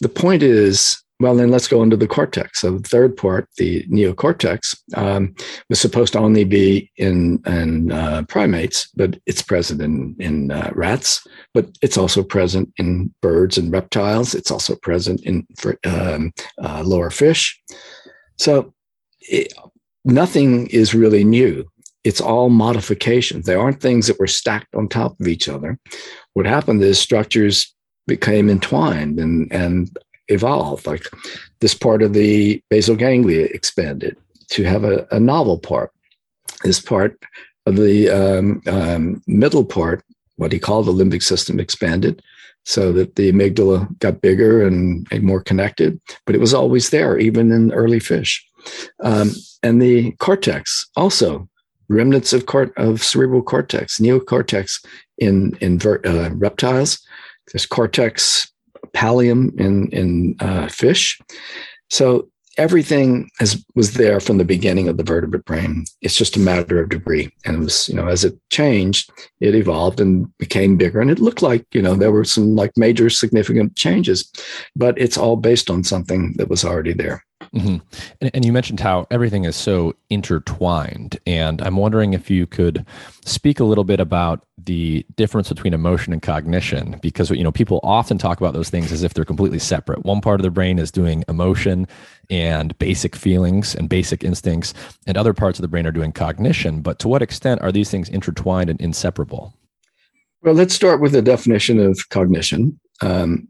the point is well, then let's go into the cortex. So the third part, the neocortex, um, was supposed to only be in, in uh, primates, but it's present in, in uh, rats, but it's also present in birds and reptiles. It's also present in um, uh, lower fish. So it, nothing is really new. It's all modifications. They aren't things that were stacked on top of each other. What happened is structures became entwined and, and evolved. Like this part of the basal ganglia expanded to have a, a novel part. This part of the um, um, middle part, what he called the limbic system, expanded so that the amygdala got bigger and, more connected, but it was always there, even in early fish. Um, and the cortex also remnants of, cort- of cerebral cortex, neocortex in, in ver- uh, reptiles. There's cortex pallium in in uh, fish. So everything as was there from the beginning of the vertebrate brain. It's just a matter of degree. And it was, you know, as it changed, it evolved and became bigger. And it looked like, you know, there were some like major significant changes, but it's all based on something that was already there. Mm-hmm. And, and, you mentioned how everything is so intertwined. And I'm wondering if you could speak a little bit about the difference between emotion and cognition, because you know people often talk about those things as if they're completely separate. One part of the brain is doing emotion and basic feelings and basic instincts, and other parts of the brain are doing cognition. But to what extent are these things intertwined and inseparable? Well, let's start with the definition of cognition. Um,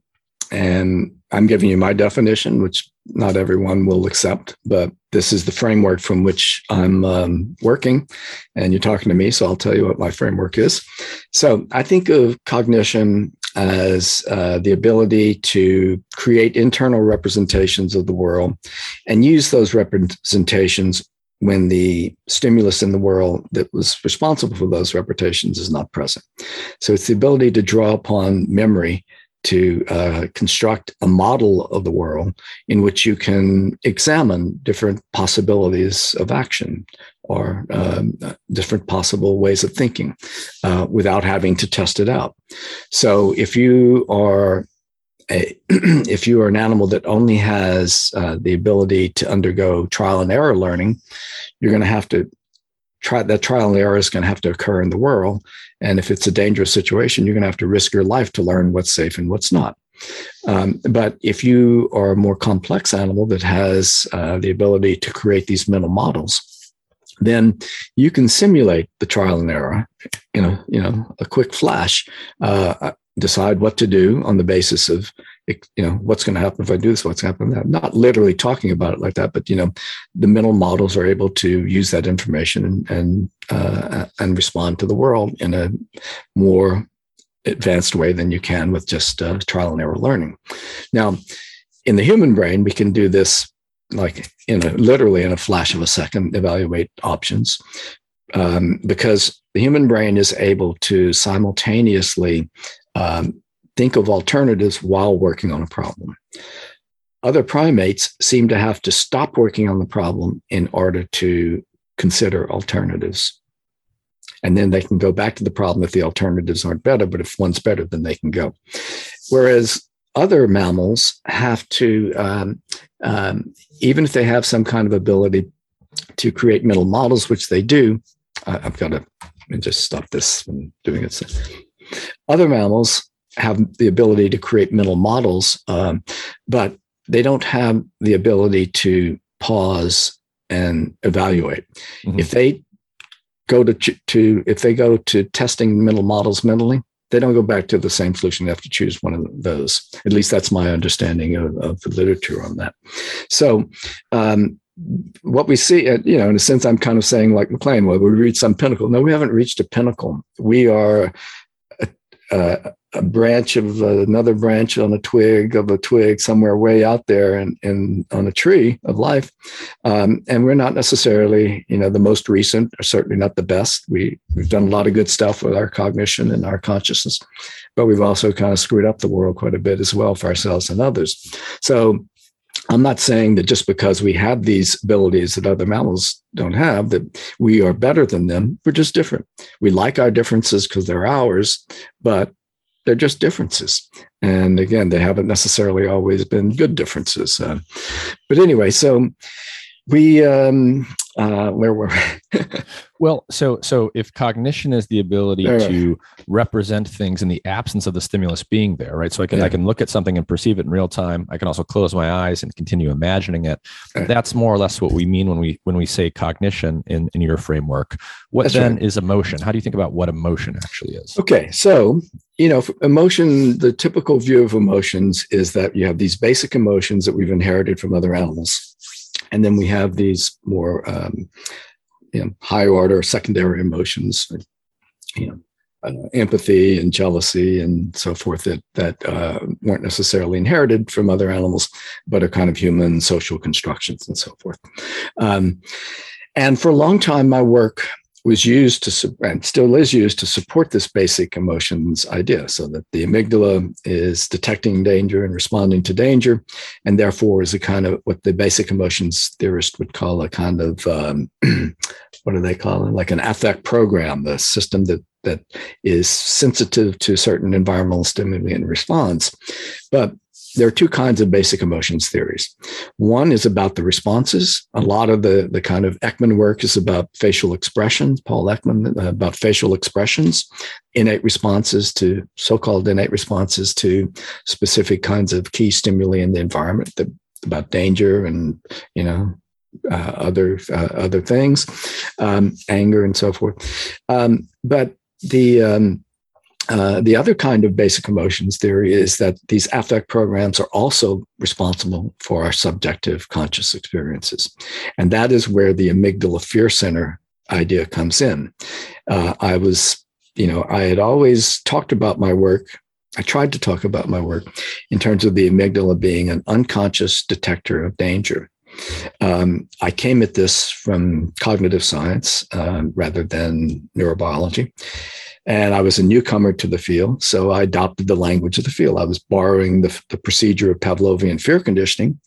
and I'm giving you my definition, which not everyone will accept, but this is the framework from which I'm um, working. And you're talking to me, so I'll tell you what my framework is. So I think of cognition as uh, the ability to create internal representations of the world and use those representations when the stimulus in the world that was responsible for those representations is not present. So it's the ability to draw upon memory to uh, construct a model of the world in which you can examine different possibilities of action or um, different possible ways of thinking uh, without having to test it out. So if you are a, [CLEARS THROAT] if you are an animal that only has uh, the ability to undergo trial and error learning, you're going to have to try that trial and error is going to have to occur in the world. And if it's a dangerous situation, you're going to have to risk your life to learn what's safe and what's not. Um, but if you are a more complex animal that has uh, the ability to create these mental models, then you can simulate the trial and error in a you know a quick flash, uh, decide what to do on the basis of you know what's going to happen if i do this? What's going to happen that? Not literally talking about it like that but you know the mental models are able to use that information and and uh, and respond to the world in a more advanced way than you can with just uh, trial and error learning. Now in the human brain we can do this like in a literally in a flash of a second evaluate options um, because the human brain is able to simultaneously um, think of alternatives while working on a problem. Other primates seem to have to stop working on the problem in order to consider alternatives. And then they can go back to the problem if the alternatives aren't better, but if one's better, then they can go. Whereas other mammals have to, um, um, even if they have some kind of ability to create mental models, which they do, uh, I've got to just stop this from doing it. Other mammals have the ability to create mental models, um, but they don't have the ability to pause and evaluate. Mm-hmm. If they go to to if they go to testing mental models mentally, they don't go back to the same solution. They have to choose one of those. At least that's my understanding of, of the literature on that. So, um, what we see, uh, you know, in a sense, I'm kind of saying like MacLean, well, we reached some pinnacle. No, we haven't reached a pinnacle. We are a, a, branch of uh, another branch on a twig of a twig somewhere way out there and, and on a tree of life. Um, and we're not necessarily, you know, the most recent or certainly not the best. We, we've done a lot of good stuff with our cognition and our consciousness, but we've also kind of screwed up the world quite a bit as well for ourselves and others. So I'm not saying that just because we have these abilities that other mammals don't have, that we are better than them. We're just different. We like our differences because they're ours, but they're just differences. And again, they haven't necessarily always been good differences. Uh, but anyway, so we um uh where were we? [LAUGHS] Well so so if cognition is the ability uh, to represent things in the absence of the stimulus being there right? So i can yeah. i can look at something and perceive it in real time. I can also close my eyes and continue imagining it. Right. that's more or less what we mean when we when we say cognition in in your framework. What that's then right. is emotion? How do you think about what emotion actually is? Okay so you know emotion the typical view of emotions is that you have these basic emotions that we've inherited from other animals and then we have these more um, you know, high order secondary emotions, you know, uh, empathy and jealousy and so forth that that uh, weren't necessarily inherited from other animals, but are kind of human social constructions and so forth. Um, and for a long time, my work was used to and still is used to support this basic emotions idea so that the amygdala is detecting danger and responding to danger and therefore is a kind of what the basic emotions theorist would call a kind of um, [CLEARS THROAT] what do they call it? Like an affect program the system that that is sensitive to certain environmental stimuli and responds but there are two kinds of basic emotions theories. One is about the responses. A lot of the, the kind of Ekman work is about facial expressions, Paul Ekman, uh, about facial expressions, innate responses to so called innate responses to specific kinds of key stimuli in the environment, the, about danger and, you know, uh, other uh, other things, um, anger and so forth. Um, but the um, uh, the other kind of basic emotions theory is that these affect programs are also responsible for our subjective conscious experiences. And that is where the amygdala fear center idea comes in. Uh, I was, you know, I had always talked about my work. I tried to talk about my work in terms of the amygdala being an unconscious detector of danger. Um, I came at this from cognitive science uh, rather than neurobiology. And I was a newcomer to the field, so I adopted the language of the field. I was borrowing the, the procedure of Pavlovian fear conditioning.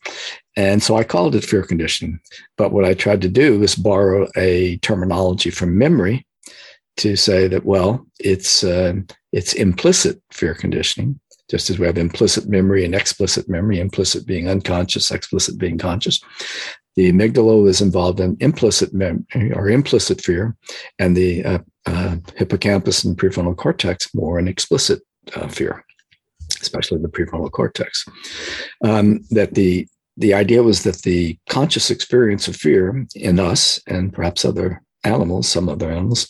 And so I called it fear conditioning. But what I tried to do was borrow a terminology from memory to say that, well, it's, uh, it's implicit fear conditioning, just as we have implicit memory and explicit memory, implicit being unconscious, explicit being conscious. The amygdala is involved in implicit memory or implicit fear, and the uh, uh, hippocampus and prefrontal cortex more an explicit uh, fear, especially the prefrontal cortex. Um, that the the idea was that the conscious experience of fear in us and perhaps other animals, some other animals,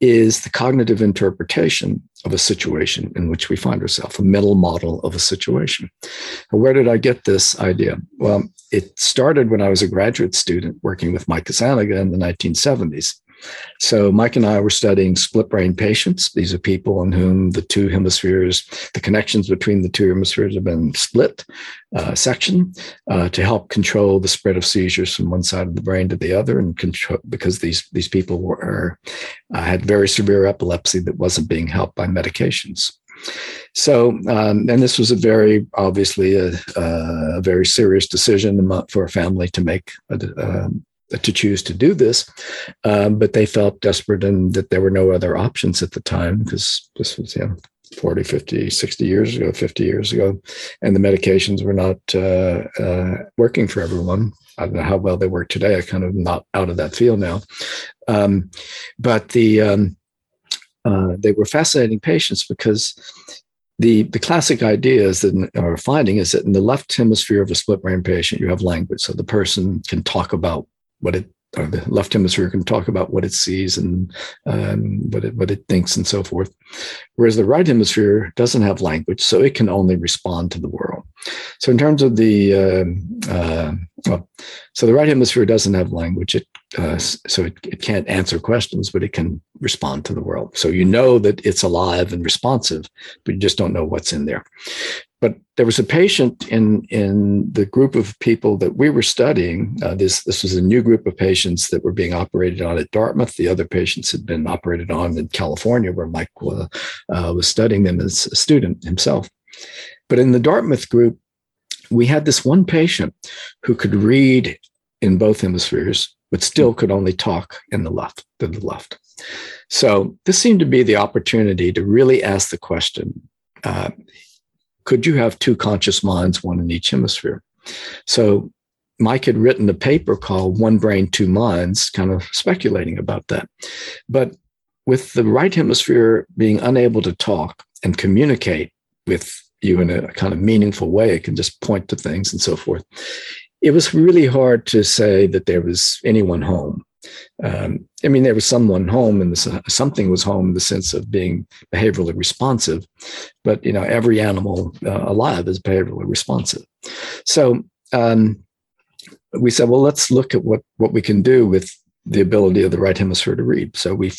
is the cognitive interpretation of a situation in which we find ourselves, a mental model of a situation. where did I get this idea? Well, it started when I was a graduate student working with Mike Gazzaniga in the 1970s. So Mike and I were studying split brain patients. These are people in whom the two hemispheres, the connections between the two hemispheres have been split uh, section uh, to help control the spread of seizures from one side of the brain to the other, and control because these these people were uh, had very severe epilepsy that wasn't being helped by medications. So, um, and this was a very obviously a, a, very serious decision for a family to make. A, um, to choose to do this, um, but they felt desperate and that there were no other options at the time because this was, you know, 40, 50, 60 years ago, 50 years ago, and the medications were not uh, uh, working for everyone. I don't know how well they work today. I kind of not out of that field now. Um, but the um, uh, they were fascinating patients because the the classic idea is that or finding is that in the left hemisphere of a split brain patient you have language so the person can talk about what it or the left hemisphere can talk about what it sees and um, what it what it thinks and so forth, whereas the right hemisphere doesn't have language, so it can only respond to the world. So in terms of the uh, uh, well, so the right hemisphere doesn't have language, it uh, so it, it can't answer questions, but it can respond to the world. So you know that it's alive and responsive, but you just don't know what's in there. But there was a patient in in the group of people that we were studying. Uh, this this was a new group of patients that were being operated on at Dartmouth. The other patients had been operated on in California, where Mike uh, was studying them as a student himself. But in the Dartmouth group, we had this one patient who could read in both hemispheres, but still could only talk in the left, to the left. So this seemed to be the opportunity to really ask the question: uh, could you have two conscious minds, one in each hemisphere? So Mike had written a paper called One Brain, Two Minds, kind of speculating about that. But with the right hemisphere being unable to talk and communicate with you in a kind of meaningful way, it can just point to things and so forth. It was really hard to say that there was anyone home um, I mean, there was someone home, and something was home in the sense of being behaviorally responsive. But you know, every animal uh, alive is behaviorally responsive. So um, we said, well, let's look at what what we can do with the ability of the right hemisphere to read. So we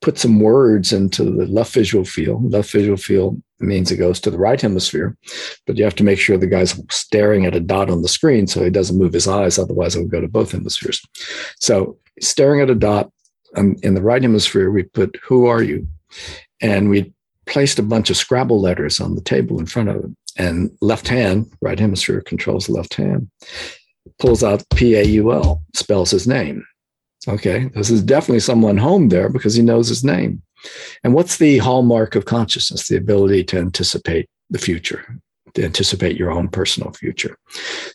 put some words into the left visual field. Left visual field means it goes to the right hemisphere, but you have to make sure the guy's staring at a dot on the screen so he doesn't move his eyes. Otherwise, it would go to both hemispheres. So, staring at a dot in the right hemisphere, we put "Who are you?" and we placed a bunch of Scrabble letters on the table in front of him. And left hand, right hemisphere controls the left hand, pulls out P A U L, spells his name. Okay, this is definitely someone home there because he knows his name. And what's the hallmark of consciousness? The ability to anticipate the future, to anticipate your own personal future.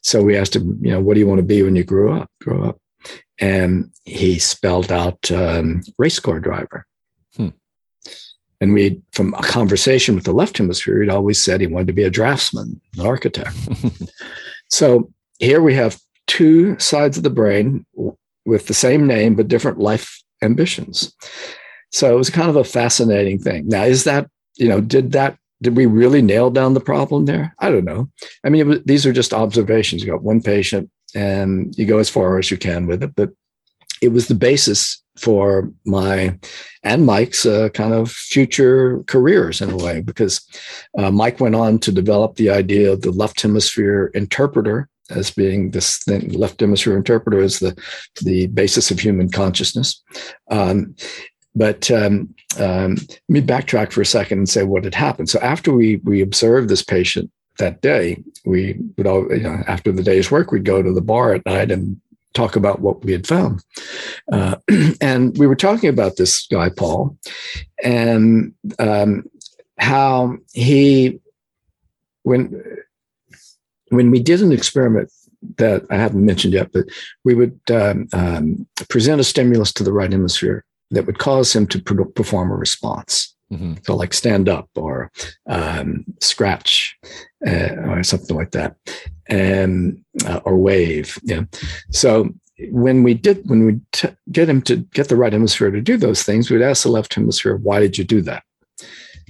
So we asked him, you know, what do you want to be when you grow up? Grow up. And he spelled out um, race car driver. Hmm. And we, from a conversation with the left hemisphere, he'd always said he wanted to be a draftsman, an architect. [LAUGHS] so here we have two sides of the brain with the same name but different life ambitions. So it was kind of a fascinating thing. Now, is that, you know, did that, did we really nail down the problem there? I don't know. I mean, was, these are just observations. You got one patient and you go as far as you can with it, but it was the basis for my and Mike's uh, kind of future careers in a way, because uh, Mike went on to develop the idea of the left hemisphere interpreter as being this thing, left hemisphere interpreter is the, the basis of human consciousness. Um, but um, um, let me backtrack for a second and say what had happened. So after we we observed this patient that day, we would all, you know, after the day's work, we'd go to the bar at night and talk about what we had found. Uh, [CLEARS THROAT] and we were talking about this guy, Paul, and um, how he, when when we did an experiment that I haven't mentioned yet, but we would um, um, present a stimulus to the right hemisphere that would cause him to perform a response. Mm-hmm. So, like stand up or um, scratch uh, or something like that, and uh, or wave. Yeah. So when we did when we t- get him to get the right hemisphere to do those things, we'd ask the left hemisphere, "Why did you do that?"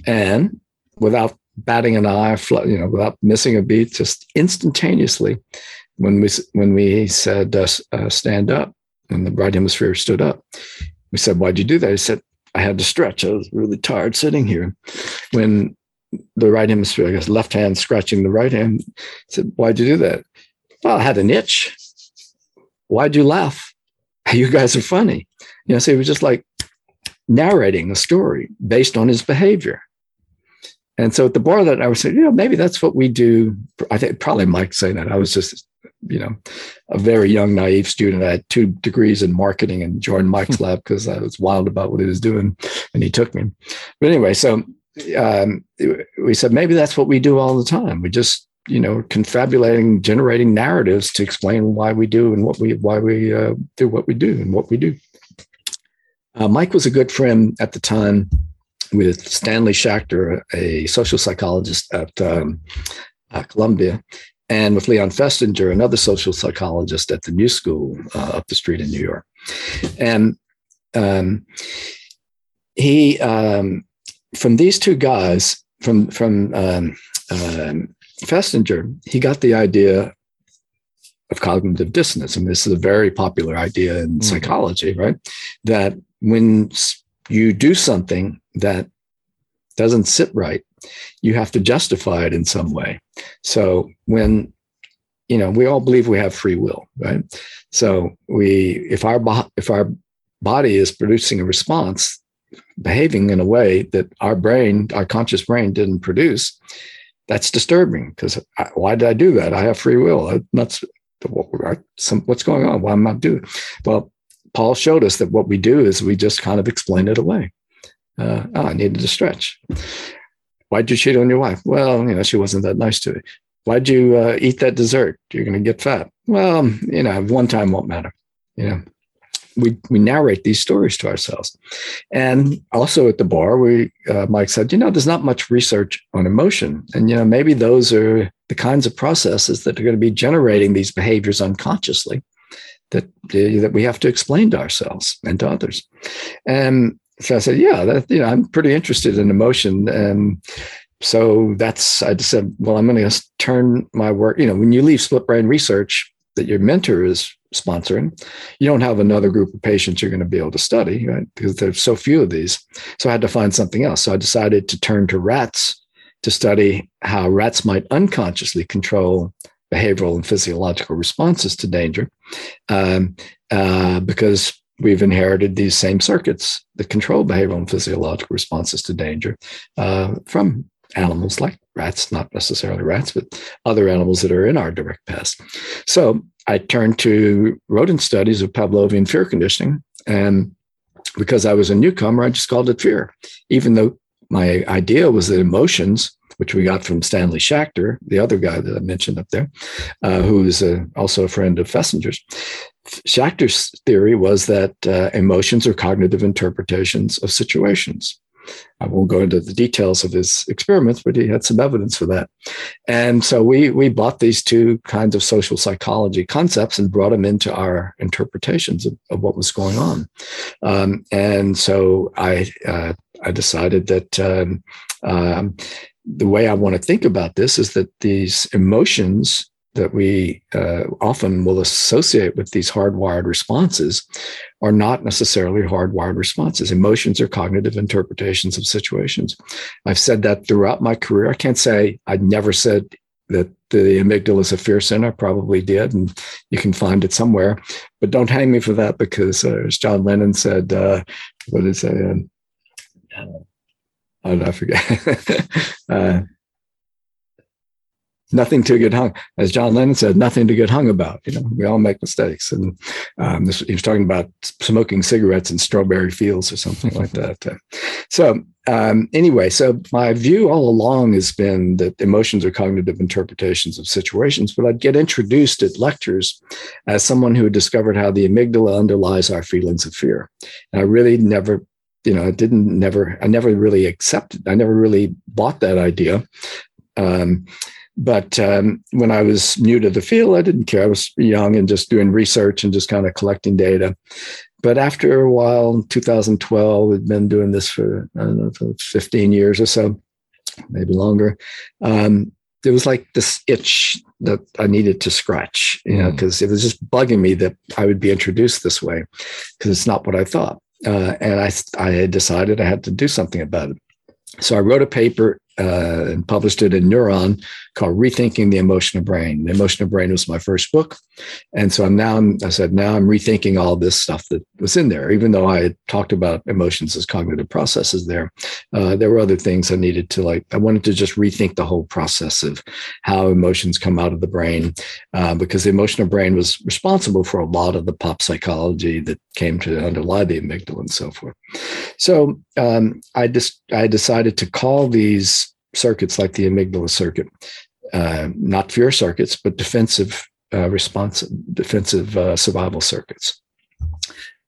And without batting an eye, you know, without missing a beat, just instantaneously, when we when we said uh, uh, stand up, and the right hemisphere stood up, we said, "Why'd you do that?" He said, "I had to stretch. I was really tired sitting here." When the right hemisphere, I guess, left hand scratching the right hand, said, "Why'd you do that?" Well, I had an itch. Why'd you laugh? [LAUGHS] You guys are funny. You know, so he was just like narrating a story based on his behavior. And so at the bar that I was saying, you know, maybe that's what we do. I think probably Mike saying that. I was just, you know, a very young, naive student. I had two degrees in marketing and joined Mike's [LAUGHS] lab because I was wild about what he was doing and he took me. But anyway, so um, we said, maybe that's what we do all the time. We just, you know, confabulating, generating narratives to explain why we do and what we, why we uh, do what we do and what we do. Uh, Mike was a good friend at the time with Stanley Schachter, a social psychologist at um, Columbia. and with Leon Festinger, another social psychologist at the New School uh, up the street in New York. And um, he, um, from these two guys, from from um, um, Festinger, he got the idea of cognitive dissonance. I mean, this is a very popular idea in mm-hmm. psychology, right? That when you do something that doesn't sit right, you have to justify it in some way. So when you know, we all believe we have free will, right? So we, if our if our body is producing a response, behaving in a way that our brain, our conscious brain, didn't produce, that's disturbing. Because why did I do that? I have free will. Not some, what's going on? Why am I doing? Well, Paul showed us that what we do is we just kind of explain it away. Uh, oh, I needed to stretch. Why'd you cheat on your wife? Well, you know, she wasn't that nice to me. Why'd you uh, eat that dessert? You're going to get fat. Well, you know, one time won't matter. You know, we we narrate these stories to ourselves, and also at the bar, we uh, Mike said, you know, there's not much research on emotion, and you know, maybe those are the kinds of processes that are going to be generating these behaviors unconsciously that that we have to explain to ourselves and to others. And so I said, yeah, that, you know, I'm pretty interested in emotion. And so that's, I just said, well, I'm going to turn my work, you know, when you leave split brain research that your mentor is sponsoring, you don't have another group of patients you're going to be able to study, right? Because there's so few of these. So I had to find something else. So I decided to turn to rats to study how rats might unconsciously control behavioral and physiological responses to danger. Um, uh, because we've inherited these same circuits that control behavioral and physiological responses to danger uh, from animals like rats, not necessarily rats, but other animals that are in our direct past. So I turned to rodent studies of Pavlovian fear conditioning. And because I was a newcomer, I just called it fear, even though my idea was that emotions, which we got from Stanley Schachter, the other guy that I mentioned up there, uh, who is a, also a friend of Festinger's, Schachter's theory was that uh, emotions are cognitive interpretations of situations. I won't go into the details of his experiments, but he had some evidence for that. And so we we bought these two kinds of social psychology concepts and brought them into our interpretations of, of what was going on. Um, and so I uh, I decided that um, um, the way I want to think about this is that these emotions that we uh, often will associate with these hardwired responses are not necessarily hardwired responses. Emotions are cognitive interpretations of situations. I've said that throughout my career. I can't say I never said that the amygdala is a fear center. I probably did, and you can find it somewhere. But don't hang me for that because, uh, as John Lennon said, uh, what is it? Um, uh, I forget. [LAUGHS] uh, nothing to get hung, as John Lennon said, nothing to get hung about. You know, we all make mistakes. And um, this, he was talking about smoking cigarettes in strawberry fields or something like that. Uh, so um, anyway, so my view all along has been that emotions are cognitive interpretations of situations, but I'd get introduced at lectures as someone who had discovered how the amygdala underlies our feelings of fear. And I really never you know, I didn't never, I never really accepted, I never really bought that idea. Um, but um, when I was new to the field, I didn't care. I was young and just doing research and just kind of collecting data. But after a while, 2012, we'd been doing this for, I don't know, for 15 years or so, maybe longer. Um, there was like this itch that I needed to scratch, you know, because mm. it was just bugging me that I would be introduced this way because it's not what I thought. Uh, and I, I had decided I had to do something about it. So I wrote a paper uh, and published it in Neuron called Rethinking the Emotional Brain. The Emotional Brain was my first book. And so I'm now, I said, now I'm rethinking all this stuff that was in there. Even though I had talked about emotions as cognitive processes there, uh, there were other things I needed to like, I wanted to just rethink the whole process of how emotions come out of the brain, uh, because the emotional brain was responsible for a lot of the pop psychology that came to underlie the amygdala and so forth. So um, I just, I decided to call these circuits like the amygdala circuit, uh, not fear circuits, but defensive uh, response, defensive uh, survival circuits.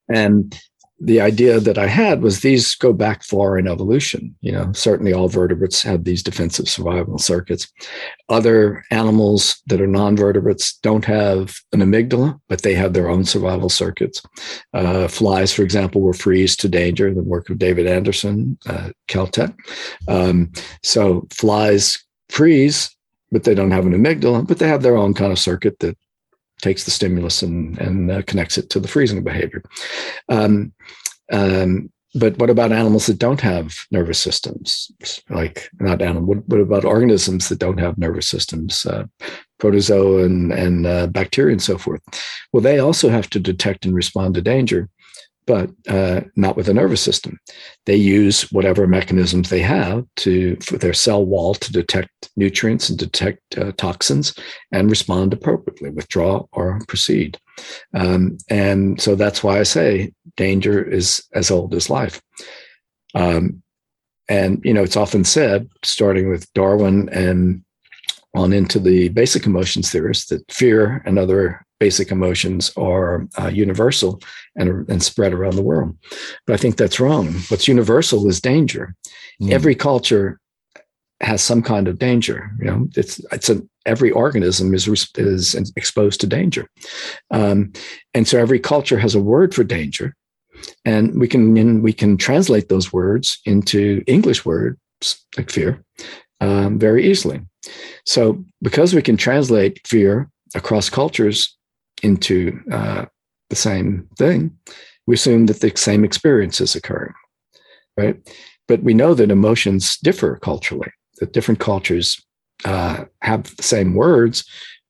And the idea that I had was these go back far in evolution. You know, certainly all vertebrates have these defensive survival circuits. Other animals that are non-vertebrates don't have an amygdala, but they have their own survival circuits. Uh, flies, for example, were freeze to danger. The work of David Anderson, uh, Caltech. Um, so flies freeze, but they don't have an amygdala, but they have their own kind of circuit that takes the stimulus and, and uh, connects it to the freezing behavior. Um, um, but what about animals that don't have nervous systems? Like not animal. What, what about organisms that don't have nervous systems? Uh, protozoa and, and uh, bacteria and so forth. Well, they also have to detect and respond to danger but uh, not with a nervous system. They use whatever mechanisms they have to for their cell wall to detect nutrients and detect uh, toxins and respond appropriately, withdraw or proceed. Um, and so that's why I say danger is as old as life. Um, and you know, it's often said, starting with Darwin and on into the basic emotions theorists, that fear and other basic emotions are uh, universal and, and spread around the world. But I think that's wrong. What's universal is danger. Mm. Every culture has some kind of danger. You know, it's it's a every organism is is exposed to danger, um, and so every culture has a word for danger, and we can we can translate those words into English words like fear um, very easily. So because we can translate fear across cultures, into uh, the same thing, we assume that the same experience is occurring, right? But we know that emotions differ culturally, that different cultures uh, have the same words,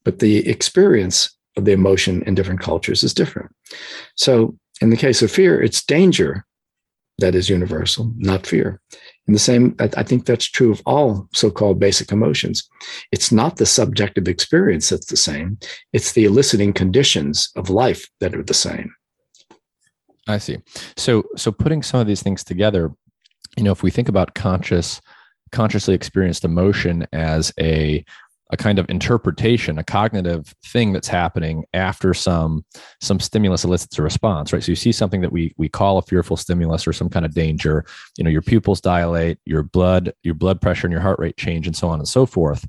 but the experience of the emotion in different cultures is different. So in the case of fear, it's danger that is universal, not fear. And the same, I think that's true of all so called basic emotions. It's not the subjective experience that's the same, it's the eliciting conditions of life that are the same. I see. So, so putting some of these things together, you know, if we think about conscious, consciously experienced emotion as a a kind of interpretation, a cognitive thing that's happening after some some stimulus elicits a response, right? So you see something that we we call a fearful stimulus or some kind of danger. You know, your pupils dilate, your blood your blood pressure and your heart rate change, and so on and so forth.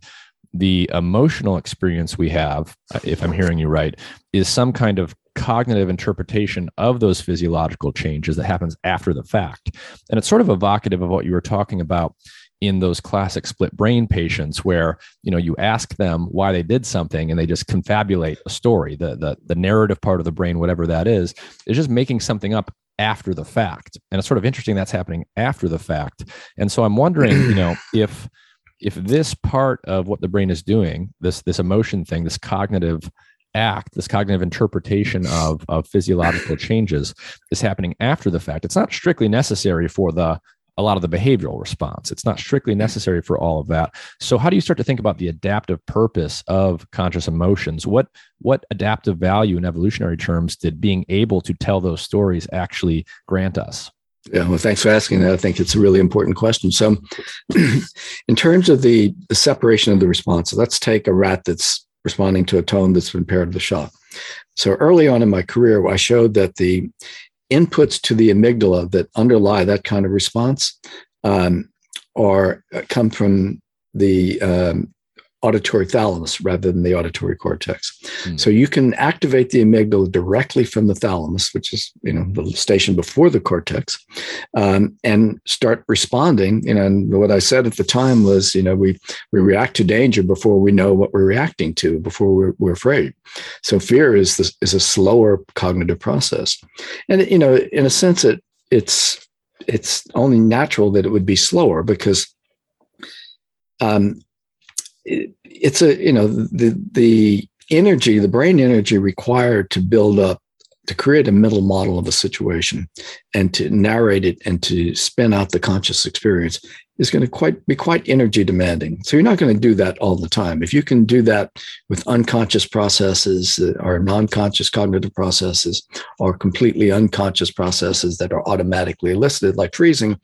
The emotional experience we have, uh, if I'm hearing you right, is some kind of cognitive interpretation of those physiological changes that happens after the fact. And it's sort of evocative of what you were talking about in those classic split brain patients where you know you ask them why they did something and they just confabulate a story the the, the narrative part of the brain whatever that is is just making something up after the fact. And it's sort of interesting that's happening after the fact. And so i'm wondering you know [CLEARS THROAT] if if this part of what the brain is doing this this emotion thing this cognitive act this cognitive interpretation of of physiological changes is happening after the fact it's not strictly necessary for the a lot of the behavioral response. It's not strictly mm-hmm. necessary for all of that. So how do you start to think about the adaptive purpose of conscious emotions? What what adaptive value in evolutionary terms did being able to tell those stories actually grant us? Yeah, well, thanks for asking that. I think it's a really important question. So, [CLEARS THROAT] in terms of the, the separation of the response, let's take a rat that's responding to a tone that's been paired with a shock. So, early on in my career, I showed that the inputs to the amygdala that underlie that kind of response um, are uh, come from the um, auditory thalamus rather than the auditory cortex. Mm. So you can activate the amygdala directly from the thalamus, which is you know the station before the cortex, um, and start responding. You know, and what I said at the time was, you know, we we react to danger before we know what we're reacting to, before we're, we're afraid. So fear is this is a slower cognitive process, and you know, in a sense, it it's it's only natural that it would be slower because um, it's a you know the the energy the brain energy required to build up to create a mental model of a situation and to narrate it and to spin out the conscious experience is going to quite be quite energy demanding. So you're not going to do that all the time. If you can do that with unconscious processes or non-conscious cognitive processes or completely unconscious processes that are automatically elicited like freezing,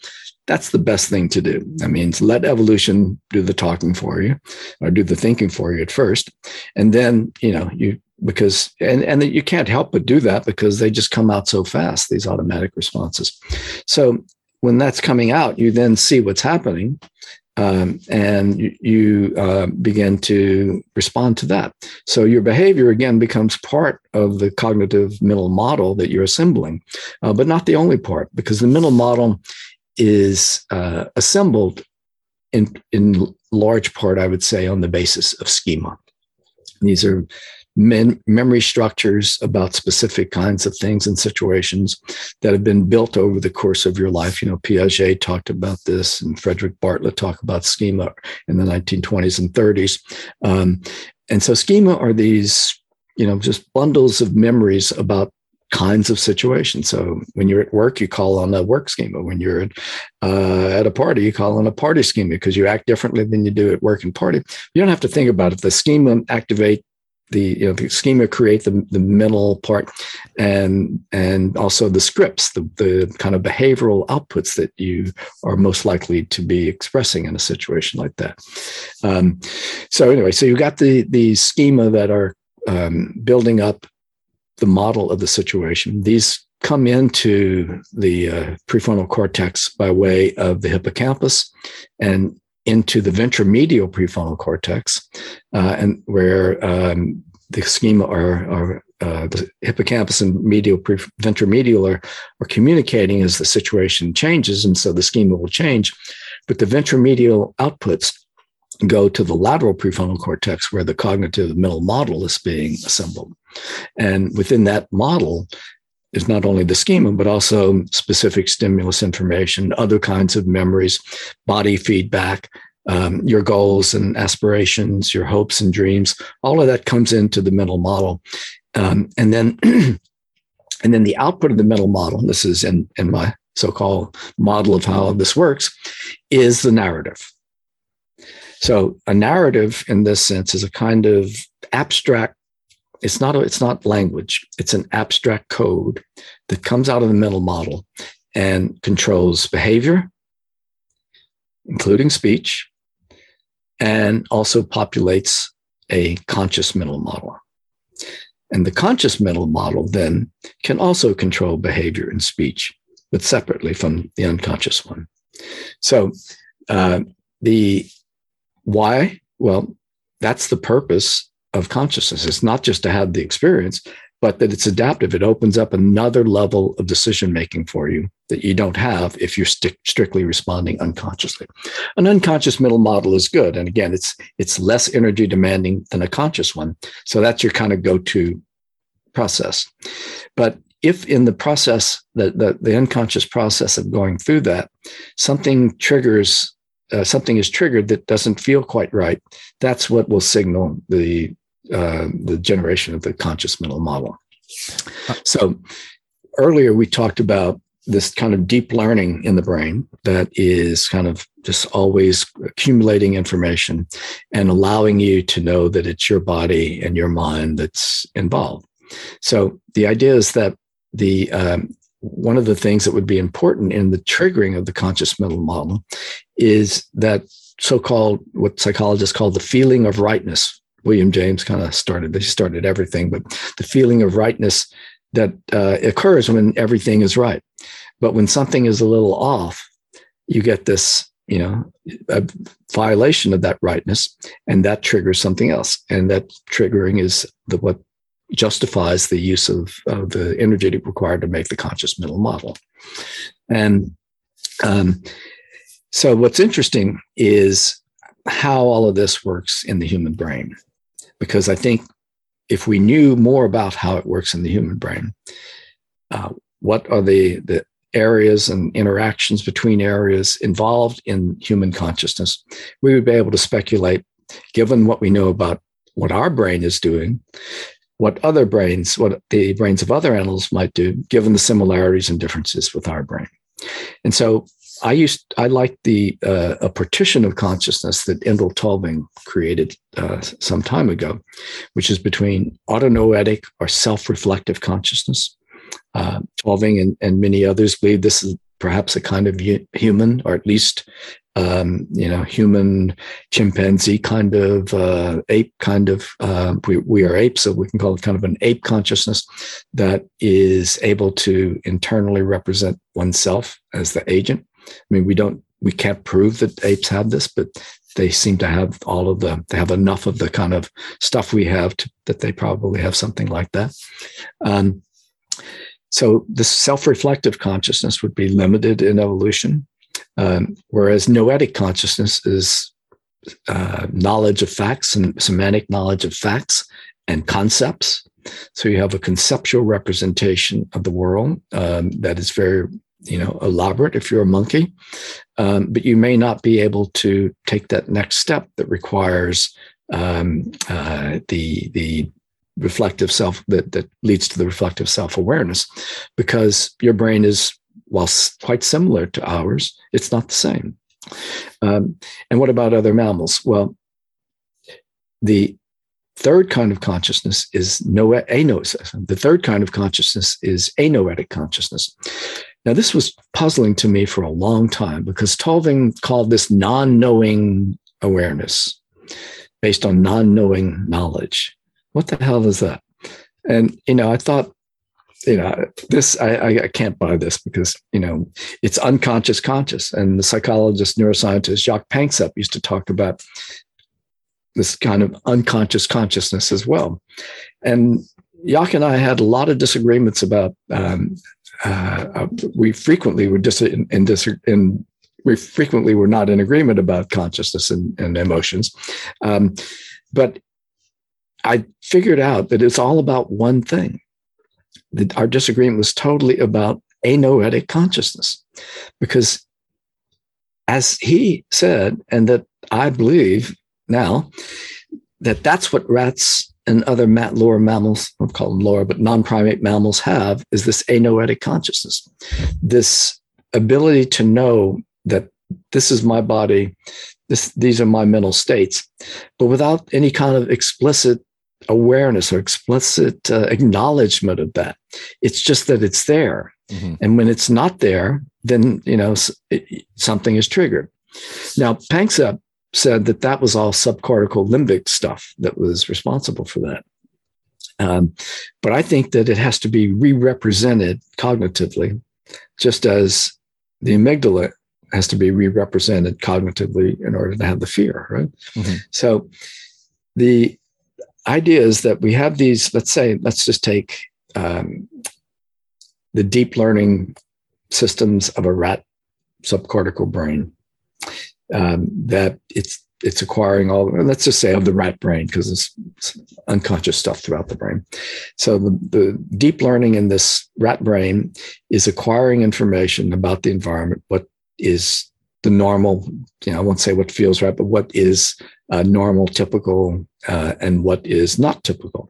that's the best thing to do. That means let evolution do the talking for you or do the thinking for you at first. And then, you know, you because and and you can't help but do that because they just come out so fast these automatic responses so when that's coming out you then see what's happening um, and you, you uh, begin to respond to that so your behavior again becomes part of the cognitive mental model that you're assembling uh, but not the only part because the mental model is uh, assembled in in large part i would say on the basis of schema these are men, memory structures about specific kinds of things and situations that have been built over the course of your life. You know, Piaget talked about this, and Frederic Bartlett talked about schema in the 1920s and 30s. Um, and so, schema are these, you know, just bundles of memories about kinds of situations. So when you're at work, you call on a work schema. When you're at, uh, at a party, you call on a party schema because you act differently than you do at work and party. You don't have to think about it. The schema activate the you know the schema create the, the mental part and and also the scripts the, the kind of behavioral outputs that you are most likely to be expressing in a situation like that um, so anyway so you've got the the schema that are um, building up the model of the situation these come into the uh, prefrontal cortex by way of the hippocampus and into the ventromedial prefrontal cortex, uh, and where um, the schema are, are uh, the hippocampus and medial pre- ventromedial are, are communicating as the situation changes, and so the schema will change. But the ventromedial outputs go to the lateral prefrontal cortex, where the cognitive mental model is being assembled, and within that model, is not only the schema, but also specific stimulus information, other kinds of memories, body feedback, um, your goals and aspirations, your hopes and dreams. All of that comes into the mental model, um, and then [CLEARS THROAT] and then the output of the mental model. This is in in my so-called model of how this works, is the narrative. So a narrative, in this sense, is a kind of abstract it's not a, it's not language. It's an abstract code that comes out of the mental model and controls behavior, including speech, and also populates a conscious mental model. And the conscious mental model then can also control behavior and speech, but separately from the unconscious one. So uh, the why? Well, that's the purpose of consciousness. It's not just to have the experience, but that it's adaptive. It opens up another level of decision making for you that you don't have if you're st- strictly responding unconsciously. An unconscious mental model is good, and again, it's it's less energy demanding than a conscious one. So that's your kind of go to process. But if in the process, the, the, the unconscious process of going through that, something triggers, uh, something is triggered that doesn't feel quite right, that's what will signal the uh, the generation of the conscious mental model. So earlier we talked about this kind of deep learning in the brain that is kind of just always accumulating information and allowing you to know that it's your body and your mind that's involved. So the idea is that the um, one of the things that would be important in the triggering of the conscious mental model is that so-called what psychologists call the feeling of rightness William James kind of started. They started everything, but the feeling of rightness that uh, occurs when everything is right. But when something is a little off, you get this, you know, a violation of that rightness, and that triggers something else. And that triggering is the what justifies the use of, of the energy required to make the conscious mental model. And um, so, what's interesting is how all of this works in the human brain because I think if we knew more about how it works in the human brain, uh, what are the, the areas and interactions between areas involved in human consciousness, we would be able to speculate, given what we know about what our brain is doing, what other brains, what the brains of other animals might do, given the similarities and differences with our brain. And so I used I like the uh, a partition of consciousness that Endel Tulving created uh, some time ago, which is between autonoetic or self-reflective consciousness. Uh, and, and many others believe this is perhaps a kind of human, or at least um, you know, human chimpanzee kind of uh, ape kind of. Uh, we, we are apes, so we can call it kind of an ape consciousness that is able to internally represent oneself as the agent. I mean, we don't, we can't prove that apes have this, but they seem to have all of the, they have enough of the kind of stuff we have to, that they probably have something like that. Um, so the self-reflective consciousness would be limited in evolution, um, whereas noetic consciousness is uh, knowledge of facts and semantic knowledge of facts and concepts. So you have a conceptual representation of the world um, that is very, you know, elaborate if you're a monkey, um, but you may not be able to take that next step that requires um, uh, the the reflective self that, that leads to the reflective self-awareness because your brain is while quite similar to ours it's not the same um, and what about other mammals well the third kind of consciousness is no anoetic. The third kind of consciousness is anoetic consciousness. Now, this was puzzling to me for a long time because Tulving called this non-knowing awareness based on non-knowing knowledge what the hell is that? And, you know, I thought, you know, this, I, I can't buy this because, you know, it's unconscious conscious. And the psychologist, neuroscientist Jaak Panksepp used to talk about this kind of unconscious consciousness as well. And Jaak and I had a lot of disagreements about, um, uh, uh we frequently were dis- in, dis- in we frequently were not in agreement about consciousness and, and emotions. Um, but I figured out that it's all about one thing. That our disagreement was totally about anoetic consciousness. Because as he said, and that I believe now, that that's what rats and other lower mammals, I'll call them lower, but non-primate mammals have is this anoetic consciousness, this ability to know that this is my body, this, these are my mental states, but without any kind of explicit awareness or explicit uh, acknowledgement of that. It's just that it's there. Mm-hmm. And when it's not there, then, you know, it, something is triggered. Now, Panksepp said that that was all subcortical limbic stuff that was responsible for that. Um, but I think that it has to be re-represented cognitively, just as the amygdala has to be re-represented cognitively in order to have the fear, right? Mm-hmm. So the idea is that we have these, let's say, let's just take um, the deep learning systems of a rat subcortical brain um, that it's it's acquiring all let's just say of the rat brain because it's, unconscious stuff throughout the brain. So the, the deep learning in this rat brain is acquiring information about the environment what is the normal you know i won't say what feels right but what is uh, normal, typical, uh, and what is not typical.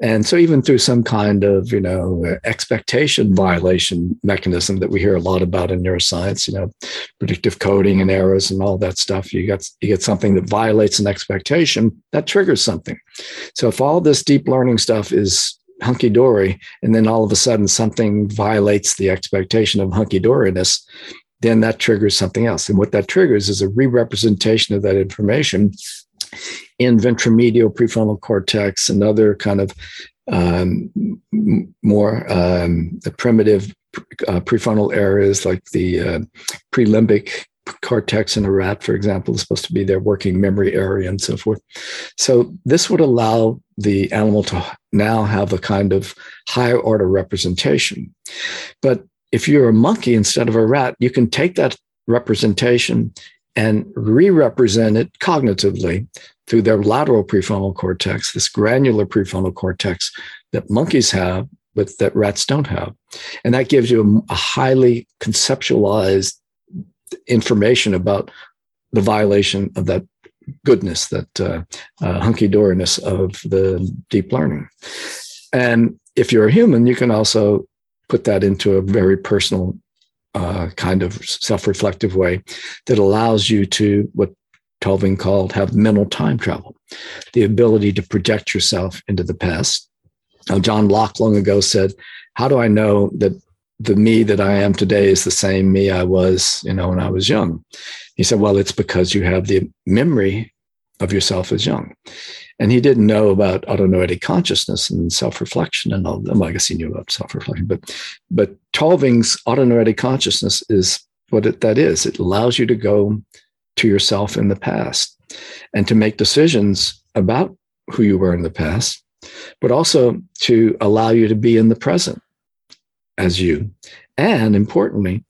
And so, even through some kind of, you know, expectation violation mechanism that we hear a lot about in neuroscience, you know, predictive coding and errors and all that stuff, you get you get something that violates an expectation that triggers something. So, if all this deep learning stuff is hunky dory, and then all of a sudden something violates the expectation of hunky doriness, then that triggers something else. And what that triggers is a re representation of that information in ventromedial prefrontal cortex and other kind of um, more um, primitive uh, prefrontal areas like the uh, prelimbic cortex in a rat, for example, is supposed to be their working memory area and so forth. So this would allow the animal to now have a kind of higher order representation. But if you're a monkey instead of a rat, you can take that representation and re-represent it cognitively through their lateral prefrontal cortex, this granular prefrontal cortex that monkeys have, but that rats don't have. And that gives you a, a highly conceptualized information about the violation of that goodness, that uh, uh, hunky doriness of the deep learning. And if you're a human, you can also put that into a very personal uh, kind of self-reflective way that allows you to what Tulving called have mental time travel, the ability to project yourself into the past. Now, John Locke long ago said, "How do I know that the me that I am today is the same me I was, you know, when I was young. He said, well, it's because you have the memory of yourself as young. And he didn't know about autonoetic consciousness and self-reflection and all I guess he knew about self-reflection, but but Tulving's autonoetic consciousness is what it, that is. It allows you to go to yourself in the past and to make decisions about who you were in the past, but also to allow you to be in the present as you. And importantly,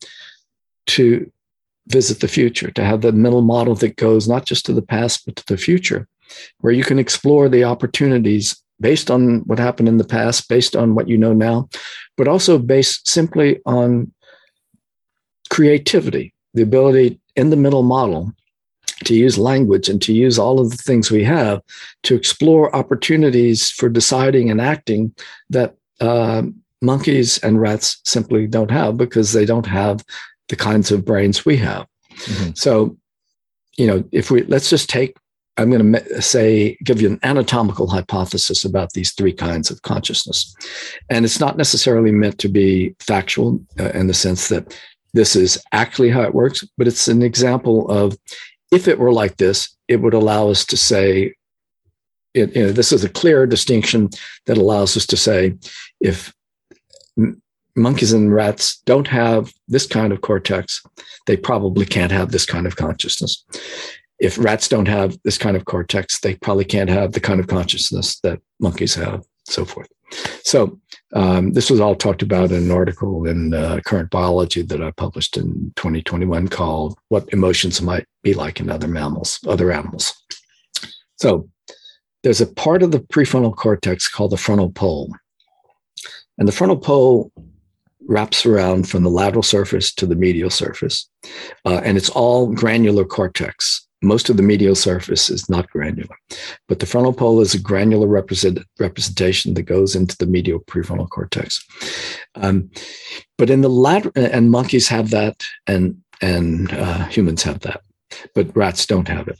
to visit the future, to have the mental model that goes not just to the past, but to the future, where you can explore the opportunities based on what happened in the past, based on what you know now, but also based simply on creativity, the ability in the mental model to use language and to use all of the things we have to explore opportunities for deciding and acting that uh, monkeys and rats simply don't have because they don't have the kinds of brains we have. Mm-hmm. So, you know, if we let's just take, I'm going to say, give you an anatomical hypothesis about these three kinds of consciousness. And it's not necessarily meant to be factual uh, in the sense that this is actually how it works, but it's an example of if it were like this, it would allow us to say, it, you know, this is a clear distinction that allows us to say, if monkeys and rats don't have this kind of cortex, they probably can't have this kind of consciousness. If rats don't have this kind of cortex, they probably can't have the kind of consciousness that monkeys have, so forth. So um, this was all talked about in an article in uh, Current Biology that I published in 2021 called "What Emotions Might Be Like in Other Mammals, Other Animals." So there's a part of the prefrontal cortex called the frontal pole, and the frontal pole wraps around from the lateral surface to the medial surface, uh, and it's all granular cortex most of the medial surface is not granular, but the frontal pole is a granular represent, representation that goes into the medial prefrontal cortex. Um, but in the lateral, and monkeys have that, and and uh, humans have that, but rats don't have it.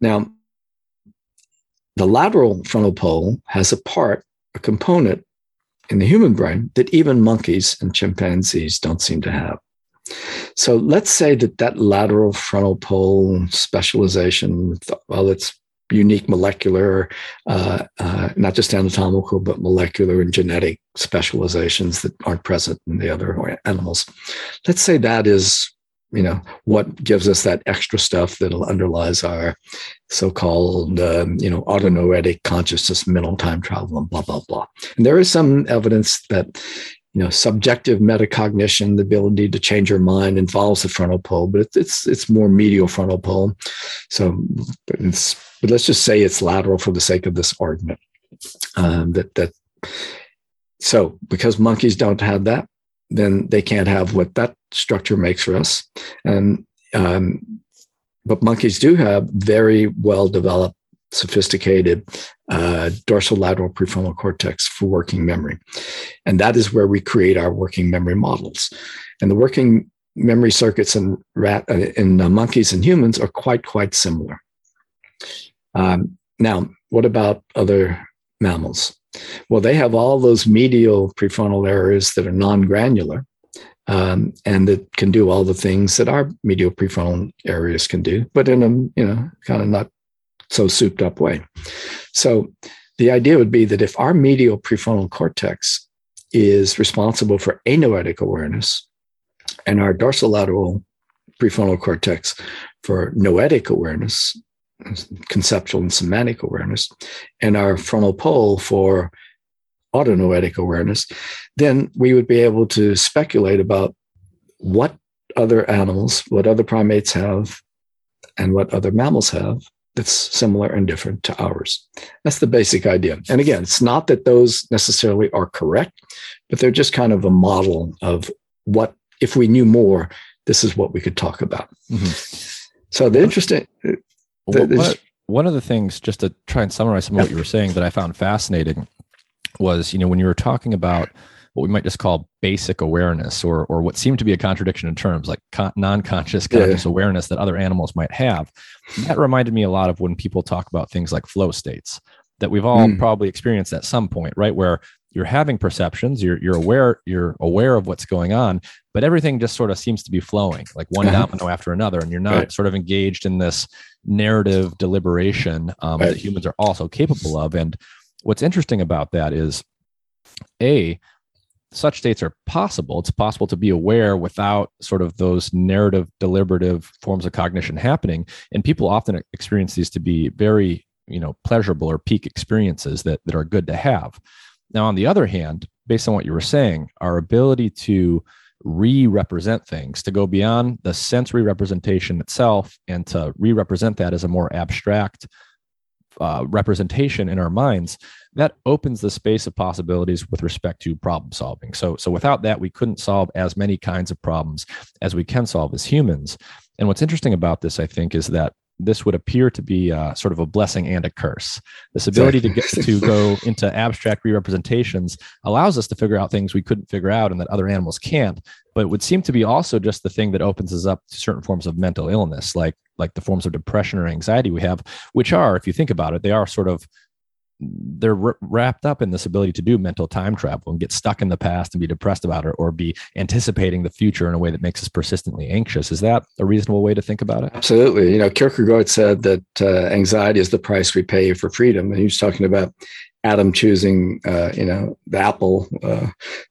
Now, the lateral frontal pole has a part, a component in the human brain that even monkeys and chimpanzees don't seem to have. So let's say that that lateral frontal pole specialization, well, it's unique molecular, uh, uh, not just anatomical, but molecular and genetic specializations that aren't present in the other animals. Let's say that is, you know, what gives us that extra stuff that underlies our so-called, um, you know, autonoetic consciousness, mental time travel, and blah blah blah. And there is some evidence that you know, subjective metacognition, the ability to change your mind involves the frontal pole, but it's it's, it's more medial frontal pole. So, but, but let's just say it's lateral for the sake of this argument. Um, that that so because monkeys don't have that, then they can't have what that structure makes for us. And um, but monkeys do have very well developed sophisticated uh, dorsolateral prefrontal cortex for working memory. And that is where we create our working memory models. And the working memory circuits in rat uh, in uh, monkeys and humans are quite quite similar. Um, now, what about other mammals? Well, they have all those medial prefrontal areas that are non-granular. Um, and that can do all the things that our medial prefrontal areas can do, but in a you know kind of not so souped up way. So the idea would be that if our medial prefrontal cortex is responsible for anoetic awareness and our dorsolateral prefrontal cortex for noetic awareness, conceptual and semantic awareness, and our frontal pole for autonoetic awareness, then we would be able to speculate about what other animals, what other primates have, and what other mammals have, that's similar and different to ours. That's the basic idea. And again, it's not that those necessarily are correct, but they're just kind of a model of what, if we knew more, this is what we could talk about. Mm-hmm. So the interesting. The, one, one of the things, just to try and summarize some of what you were saying that I found fascinating was, you know, when you were talking about what we might just call basic awareness or or what seemed to be a contradiction in terms like con- non-conscious conscious yeah. awareness that other animals might have that reminded me a lot of when people talk about things like flow states that we've all mm. probably experienced at some point right where you're having perceptions, you're you're aware, you're aware of what's going on, but everything just sort of seems to be flowing, like one uh-huh. domino after another, and you're not right. sort of engaged in this narrative deliberation um, right. that humans are also capable of. And what's interesting about that is, a such states are possible. It's possible to be aware without sort of those narrative, deliberative forms of cognition happening. And people often experience these to be very, you know, pleasurable or peak experiences that, that are good to have. Now, on the other hand, based on what you were saying, our ability to re represent things, to go beyond the sensory representation itself and to re represent that as a more abstract uh, representation in our minds that opens the space of possibilities with respect to problem solving. So so without that we couldn't solve as many kinds of problems as we can solve as humans. And what's interesting about this i think is that this would appear to be uh, sort of a blessing and a curse. This ability to get to go [LAUGHS] into abstract re-representations allows us to figure out things we couldn't figure out and that other animals can't. But it would seem to be also just the thing that opens us up to certain forms of mental illness, like like the forms of depression or anxiety we have, which are, if you think about it, they are sort of they're wrapped up in this ability to do mental time travel and get stuck in the past and be depressed about it or be anticipating the future in a way that makes us persistently anxious. Is that a reasonable way to think about it? Absolutely. You know kierkegaard said that uh, anxiety is the price we pay for freedom and he was talking about adam choosing uh, you know the apple uh,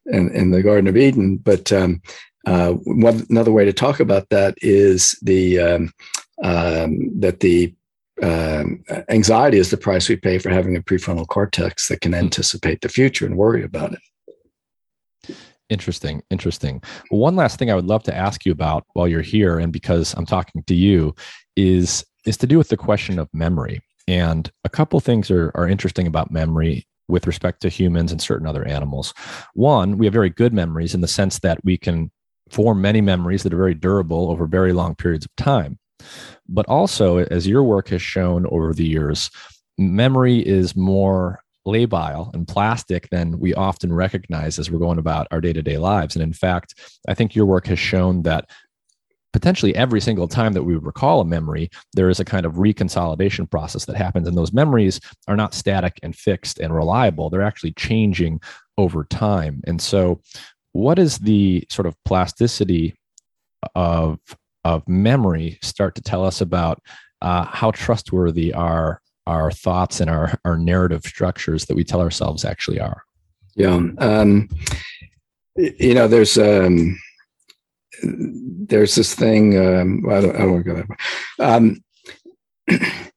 in, in the garden of eden. But um, uh, one, another way to talk about that is the um, um, that the um, anxiety is the price we pay for having a prefrontal cortex that can hmm. anticipate the future and worry about it. Interesting, interesting. Well, one last thing I would love to ask you about while you're here, and because I'm talking to you, is is to do with the question of memory. And a couple things are are interesting about memory with respect to humans and certain other animals. One, we have very good memories in the sense that we can form many memories that are very durable over very long periods of time. But also, as your work has shown over the years, memory is more labile and plastic than we often recognize as we're going about our day to day lives. And in fact, I think your work has shown that potentially every single time that we recall a memory, there is a kind of reconsolidation process that happens. And those memories are not static and fixed and reliable, they're actually changing over time. And so, what is the sort of plasticity of of memory start to tell us about uh, how trustworthy our our thoughts and our our narrative structures that we tell ourselves actually are. Yeah, um, you know, there's um, there's this thing. Um, I don't, I don't want to go that way. Um, [CLEARS THROAT]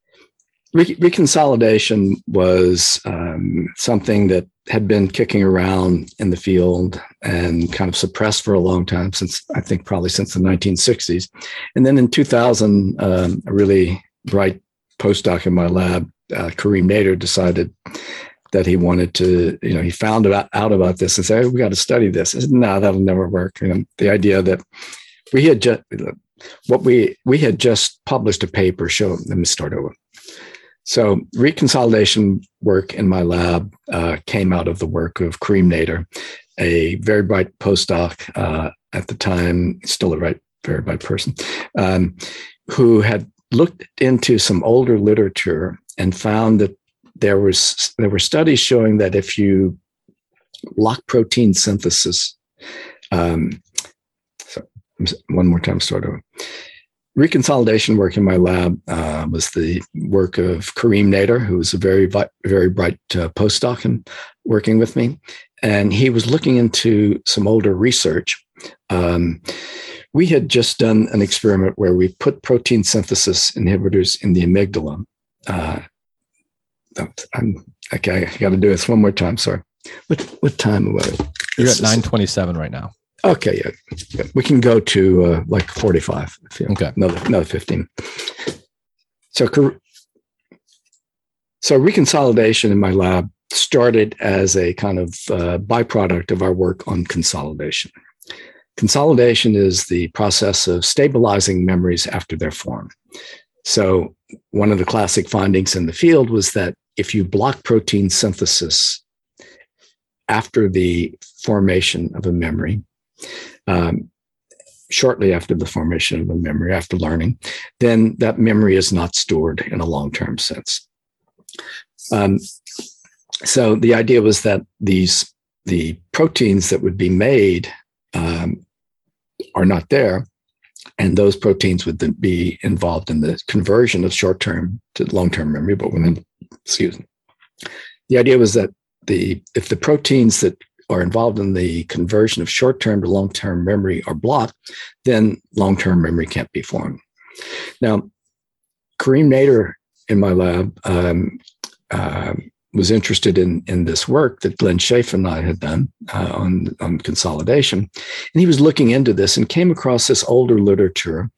reconsolidation was um, something that had been kicking around in the field and kind of suppressed for a long time since I think probably since the 1960s. And then in 2000, um, a really bright postdoc in my lab, uh, Karim Nader, decided that he wanted to, you know, he found out, out about this and said, hey, we got to study this. I said, no, that'll never work. You know, the idea that we had just, what we, we had just published a paper show, let me start over so reconsolidation work in my lab uh, came out of the work of Karim Nader, a very bright postdoc uh, at the time, still a right, very bright person, um, who had looked into some older literature and found that there was there were studies showing that if you lock protein synthesis, um, so one more time, start over reconsolidation work in my lab uh, was the work of Karim Nader, who was a very, very bright uh, postdoc and working with me. And he was looking into some older research. Um, we had just done an experiment where we put protein synthesis inhibitors in the amygdala. Uh, I'm, okay, I got to do this one more time. Sorry. What what time was it? You're at 927 right now. Okay, yeah. we can go to uh, like 45. okay. Another, another 15. So, so reconsolidation in my lab started as a kind of uh, byproduct of our work on consolidation. Consolidation is the process of stabilizing memories after they're formed. So, one of the classic findings in the field was that if you block protein synthesis after the formation of a memory, um, shortly after the formation of a memory, after learning, then that memory is not stored in a long term sense. Um, so the idea was that these the proteins that would be made um, are not there. And those proteins would then be involved in the conversion of short term to long term memory. But when, excuse me, the idea was that the if the proteins that are involved in the conversion of short term to long term memory are blocked, then long term memory can't be formed. Now, Karim Nader in my lab um, uh, was interested in in this work that Glenn Schafe and I had done uh, on on consolidation, and he was looking into this and came across this older literature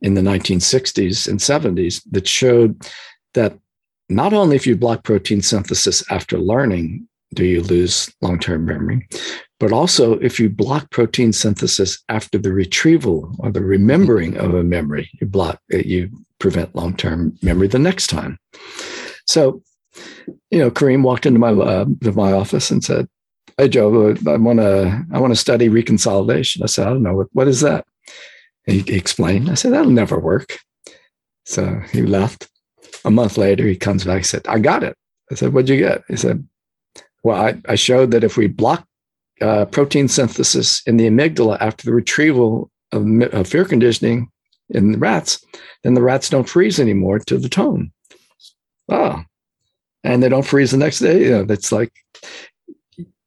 in the 1960s and 70s that showed that not only if you block protein synthesis after learning do you lose long term memory, but also if you block protein synthesis after the retrieval or the mm-hmm. remembering of a memory, you block it, you prevent long term memory the next time. So you know, Karim walked into my uh, lab, to my office, and said, "Hey, Joe, I want to, I want to study reconsolidation." I said, "I don't know what, what is that." He, he explained. I said, "That'll never work." So he left. A month later, he comes back. He said, "I got it." I said, "What'd you get?" He said, "Well, I, I showed that if we block uh, protein synthesis in the amygdala after the retrieval of, of fear conditioning in the rats, then the rats don't freeze anymore to the tone." Oh, and they don't freeze the next day. You know, it's like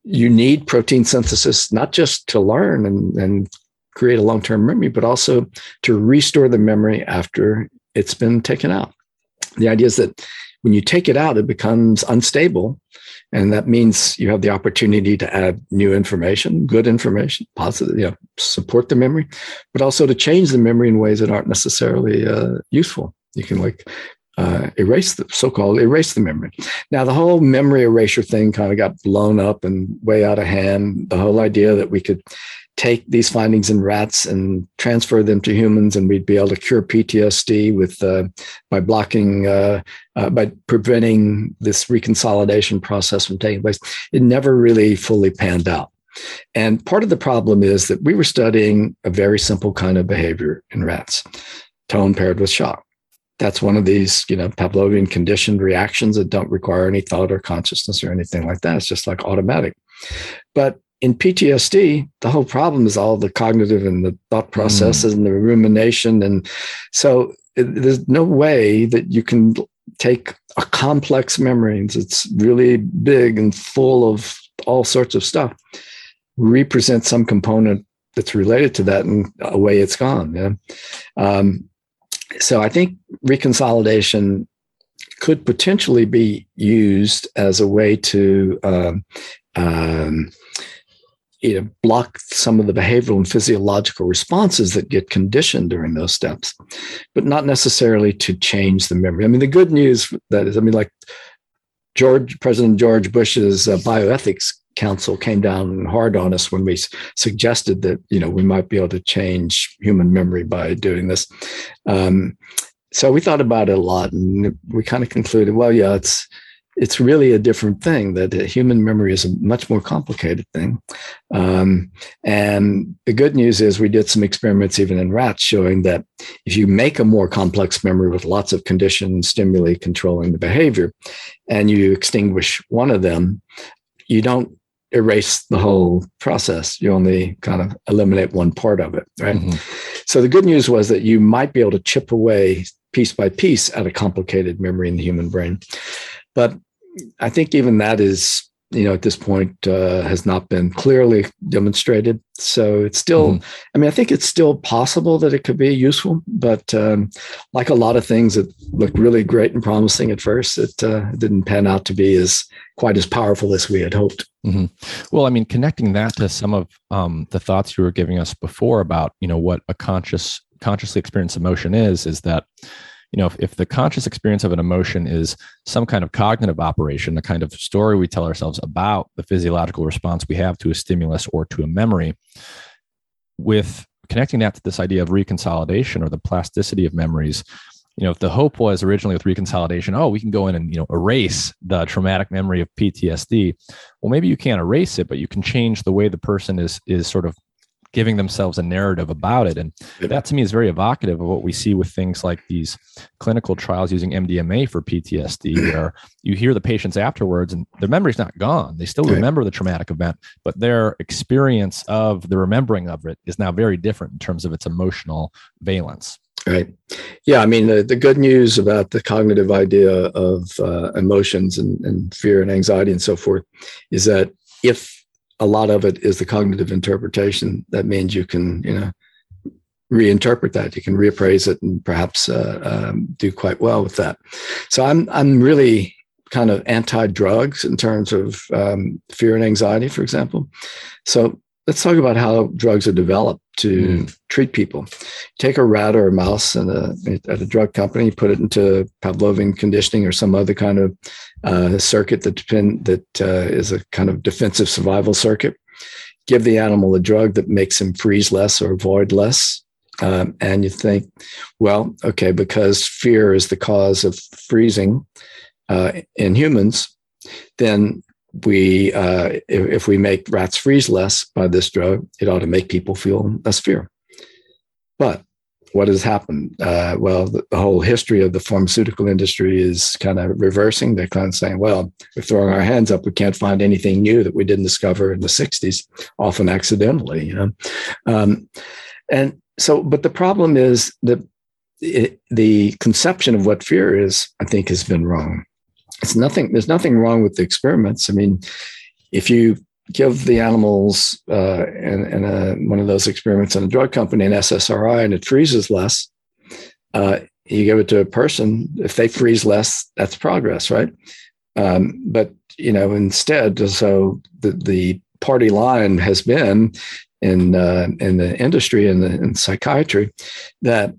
you need protein synthesis not just to learn and, and create a long-term memory, but also to restore the memory after it's been taken out. The idea is that when you take it out, it becomes unstable. And that means you have the opportunity to add new information, good information, positive, you know, support the memory, but also to change the memory in ways that aren't necessarily uh, useful. You can like uh, erase the so-called erase the memory. Now the whole memory erasure thing kind of got blown up and way out of hand. The whole idea that we could take these findings in rats and transfer them to humans, and we'd be able to cure PTSD with uh, by blocking uh, uh, by preventing this reconsolidation process from taking place. It never really fully panned out. And part of the problem is that we were studying a very simple kind of behavior in rats, tone paired with shock that's one of these, you know, Pavlovian conditioned reactions that don't require any thought or consciousness or anything like that. It's just like automatic. But in PTSD, the whole problem is all the cognitive and the thought processes mm. and the rumination. And so it, there's no way that you can take a complex memory that's really big and full of all sorts of stuff, represent some component that's related to that, and away it's gone. Yeah? Um, so I think reconsolidation could potentially be used as a way to um, um, you know, block some of the behavioral and physiological responses that get conditioned during those steps, but not necessarily to change the memory. I mean, the good news that is, I mean, like George President George Bush's uh, bioethics council came down hard on us when we suggested that you know we might be able to change human memory by doing this. Um, so we thought about it a lot, and we kind of concluded, well, yeah, it's it's really a different thing. That human memory is a much more complicated thing. Um, and the good news is we did some experiments even in rats showing that if you make a more complex memory with lots of conditioned stimuli controlling the behavior, and you extinguish one of them, you don't erase the whole process. You only kind of eliminate one part of it, right? Mm-hmm. So the good news was that you might be able to chip away piece by piece at a complicated memory in the human brain. But I think even that is, you know, at this point uh, has not been clearly demonstrated. So it's still, mm-hmm. I mean, I think it's still possible that it could be useful, but um, like a lot of things that look really great and promising at first, it uh, didn't pan out to be as quite as powerful as we had hoped. Mm-hmm. Well, I mean, connecting that to some of um, the thoughts you were giving us before about, you know, what a conscious, consciously experienced emotion is, is that, you know, if, if the conscious experience of an emotion is some kind of cognitive operation, the kind of story we tell ourselves about the physiological response we have to a stimulus or to a memory, with connecting that to this idea of reconsolidation or the plasticity of memories, you know, if the hope was originally with reconsolidation, oh, we can go in and, you know, erase the traumatic memory of PTSD. Well, maybe you can't erase it, but you can change the way the person is is sort of giving themselves a narrative about it. And that to me is very evocative of what we see with things like these clinical trials using MDMA for PTSD, [CLEARS THROAT] where you hear the patients afterwards and their memory's not gone. They still remember the traumatic event, but their experience of the remembering of it is now very different in terms of its emotional valence. Right. Yeah. I mean, the, the good news about the cognitive idea of uh, emotions and, and fear and anxiety and so forth is that if a lot of it is the cognitive interpretation, that means you can, you know, reinterpret that. You can reappraise it and perhaps uh, um, do quite well with that. So I'm I'm really kind of anti-drugs in terms of um, fear and anxiety, for example. So let's talk about how drugs are developed to mm. treat people. Take a rat or a mouse a, at a drug company, put it into Pavlovian conditioning or some other kind of uh, circuit that depend, that uh, is a kind of defensive survival circuit. Give the animal a drug that makes him freeze less or avoid less. Um, and you think, well, okay, because fear is the cause of freezing uh, in humans, then we uh, if, if, we make rats freeze less by this drug, it ought to make people feel less fear. But what has happened? Uh, well, the, the, whole history of the pharmaceutical industry is kind of reversing. They're kind of saying, well, we're throwing our hands up. We can't find anything new that we didn't discover in the 60s, often accidentally. You know? Um, and so, but the problem is that it, the conception of what fear is, I think, has been wrong it's nothing there's nothing wrong with the experiments. I mean if you give the animals uh, in a, one of those experiments in a drug company an ssri and it freezes less uh, you give it to a person if they freeze less that's progress right? Um, but you know instead so the, the party line has been in uh, in the industry and in, in psychiatry that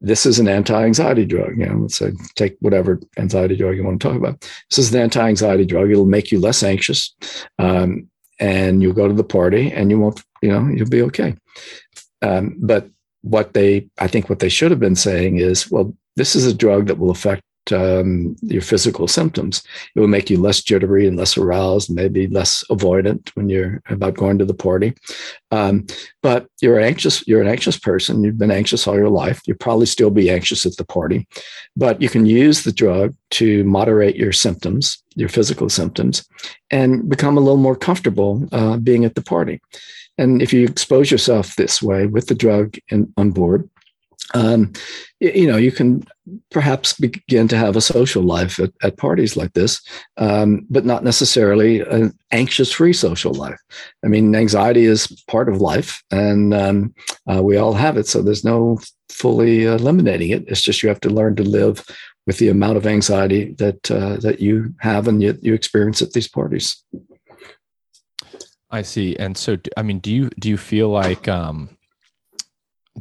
this is an anti-anxiety drug. You know, let's say take whatever anxiety drug you want to talk about. This is an anti-anxiety drug. It'll make you less anxious, um, and you'll go to the party, and you won't. You know, you'll be okay. Um, but what they, I think, what they should have been saying is, well, this is a drug that will affect um, your physical symptoms. It will make you less jittery and less aroused, maybe less avoidant when you're about going to the party. Um, but you're anxious. You're an anxious person. You've been anxious all your life. You'll probably still be anxious at the party, but you can use the drug to moderate your symptoms, your physical symptoms, and become a little more comfortable uh, being at the party. And if you expose yourself this way with the drug in, on board, um, you know, you can perhaps begin to have a social life at, at parties like this, um, but not necessarily an anxious free social life. I mean, anxiety is part of life and um, uh, we all have it. So there's no fully eliminating it. It's just you have to learn to live with the amount of anxiety that, uh, that you have and you, you experience at these parties. I see. And so, I mean, do you, do you feel like, um,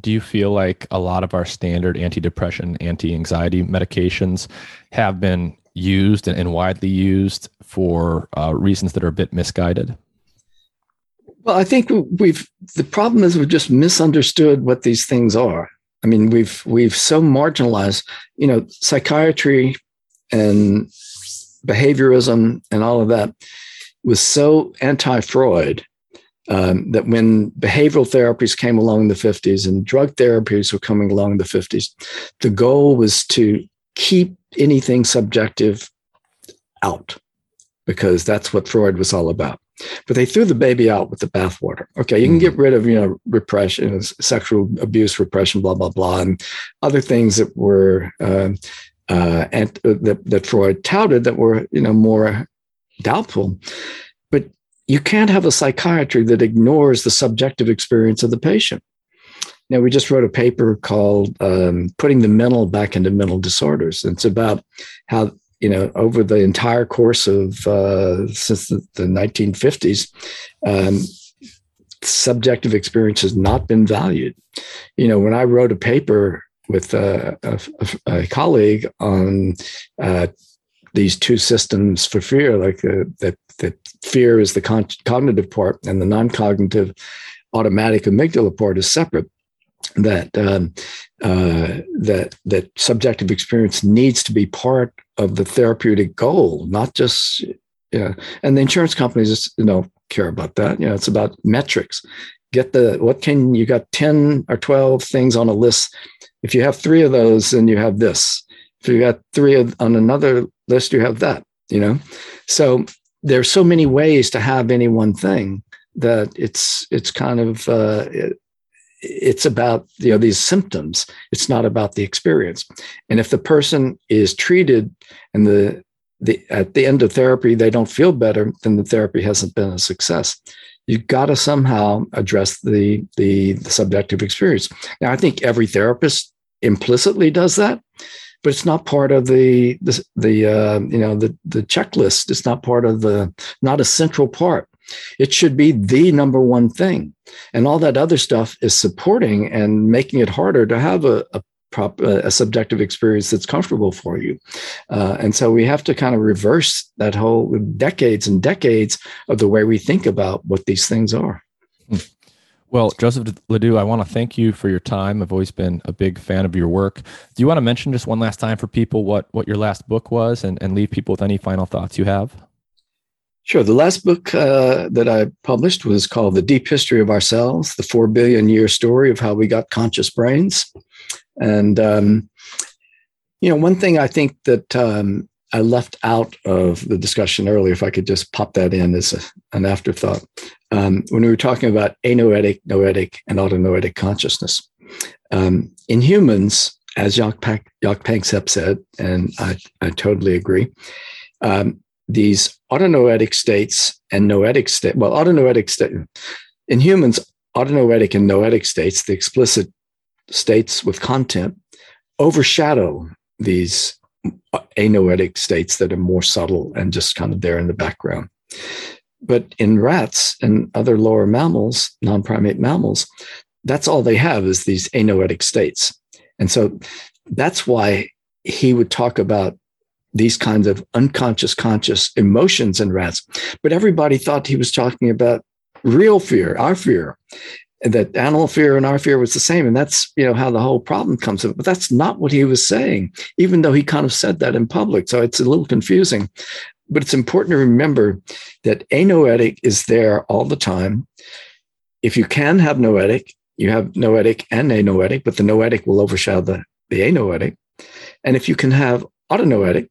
do you feel like a lot of our standard anti-depression anti-anxiety medications have been used and, widely used for uh, reasons that are a bit misguided? Well, I think we've the problem is we've just misunderstood what these things are. I mean, we've we've so marginalized, you know, psychiatry and behaviorism and all of that was so anti-Freud um, that when behavioral therapies came along in the 50s and drug therapies were coming along in the 50s, the goal was to keep anything subjective out because that's what Freud was all about. But they threw the baby out with the bathwater. Okay, you can get mm-hmm. rid of, you know, repression, sexual abuse, repression, blah, blah, blah, and other things that were, uh, uh, and uh, that, that Freud touted that were, you know, more doubtful you can't have a psychiatry that ignores the subjective experience of the patient. Now, we just wrote a paper called um, Putting the Mental Back into Mental Disorders. And it's about how, you know, over the entire course of uh, since the, the 1950s, um, subjective experience has not been valued. You know, when I wrote a paper with a, a, a colleague on uh, these two systems for fear, like uh, that that fear is the con- cognitive part and the non-cognitive automatic amygdala part is separate. That um, uh, that that subjective experience needs to be part of the therapeutic goal not just yeah. And the insurance companies just you know care about that. You know it's about metrics. Get the what can you got 10 or 12 things on a list. If you have three of those then you have this. If you got three of, on another list you have that you know? So there's so many ways to have any one thing that it's it's kind of uh, it, it's about you know these symptoms. It's not about the experience. And if the person is treated and the the at the end of therapy they don't feel better then the therapy hasn't been a success. You've got to somehow address the, the, the subjective experience. Now i think every therapist implicitly does that but it's not part of the the, the uh, you know the the checklist it's not part of the not a central part it should be the number one thing. And all that other stuff is supporting and making it harder to have a, a a subjective experience that's comfortable for you. Uh, and so we have to kind of reverse that whole decades and decades of the way we think about what these things are. Well, Joseph LeDoux, I want to thank you for your time. I've always been a big fan of your work. Do you want to mention just one last time for people what, what your last book was and, and leave people with any final thoughts you have? Sure. The last book uh, that I published was called The Deep History of Ourselves, the four billion year story of how we got conscious brains. And, um, you know, one thing I think that um, I left out of the discussion earlier, if I could just pop that in as a, an afterthought, um, when we were talking about anoetic, noetic, and autonoetic consciousness. Um, in humans, as Jaak Panksepp said, and I, I totally agree, um, these autonoetic states and noetic state. Well, autonoetic state in humans, autonoetic and noetic states, the explicit states with content, overshadow these anoetic states that are more subtle and just kind of there in the background. But in rats and other lower mammals, non primate mammals, that's all they have is these anoetic states. And so that's why he would talk about these kinds of unconscious conscious emotions in rats. But everybody thought he was talking about real fear, our fear, that animal fear and our fear was the same. And that's, you know, how the whole problem comes up. But that's not what he was saying, even though he kind of said that in public. So it's a little confusing. But it's important to remember that anoetic is there all the time. If you can have noetic, you have noetic and anoetic, but the noetic will overshadow the, the anoetic. And if you can have autonoetic,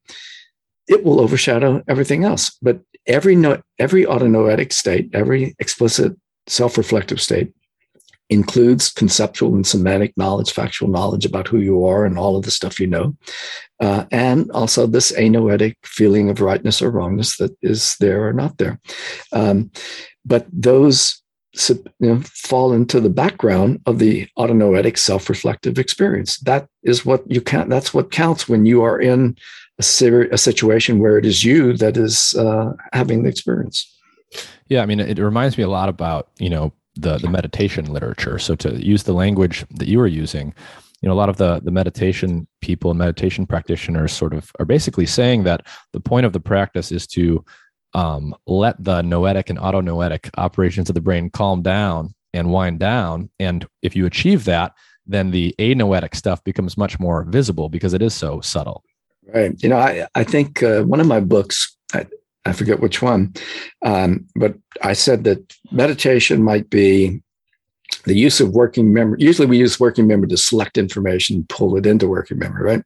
it will overshadow everything else. But every no, every autonoetic state, every explicit self-reflective state includes conceptual and semantic knowledge, factual knowledge about who you are and all of the stuff you know, uh, and also this anoetic feeling of rightness or wrongness that is there or not there. Um, but those you know, fall into the background of the autonoetic self-reflective experience. That is what you can. That's what counts when you are in a, ser- a situation where it is you that is uh, having the experience. Yeah, I mean, it reminds me a lot about you know the the meditation literature. So to use the language that you were using, you know, a lot of the the meditation people and meditation practitioners sort of are basically saying that the point of the practice is to um, let the noetic and autonoetic operations of the brain calm down and wind down. And if you achieve that, then the anoetic stuff becomes much more visible because it is so subtle. Right. You know, I, I think uh, one of my books, I, I forget which one, um, but I said that meditation might be the use of working memory. Usually we use working memory to select information, pull it into working memory, right?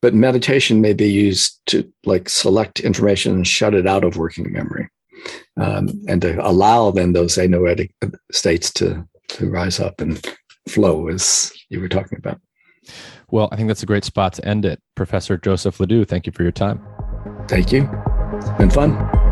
But meditation may be used to like select information and shut it out of working memory. Um, and to allow then those anoetic states to, to rise up and flow as you were talking about. Well, I think that's a great spot to end it. Professor Joseph LeDoux, thank you for your time. Thank you. It's been fun.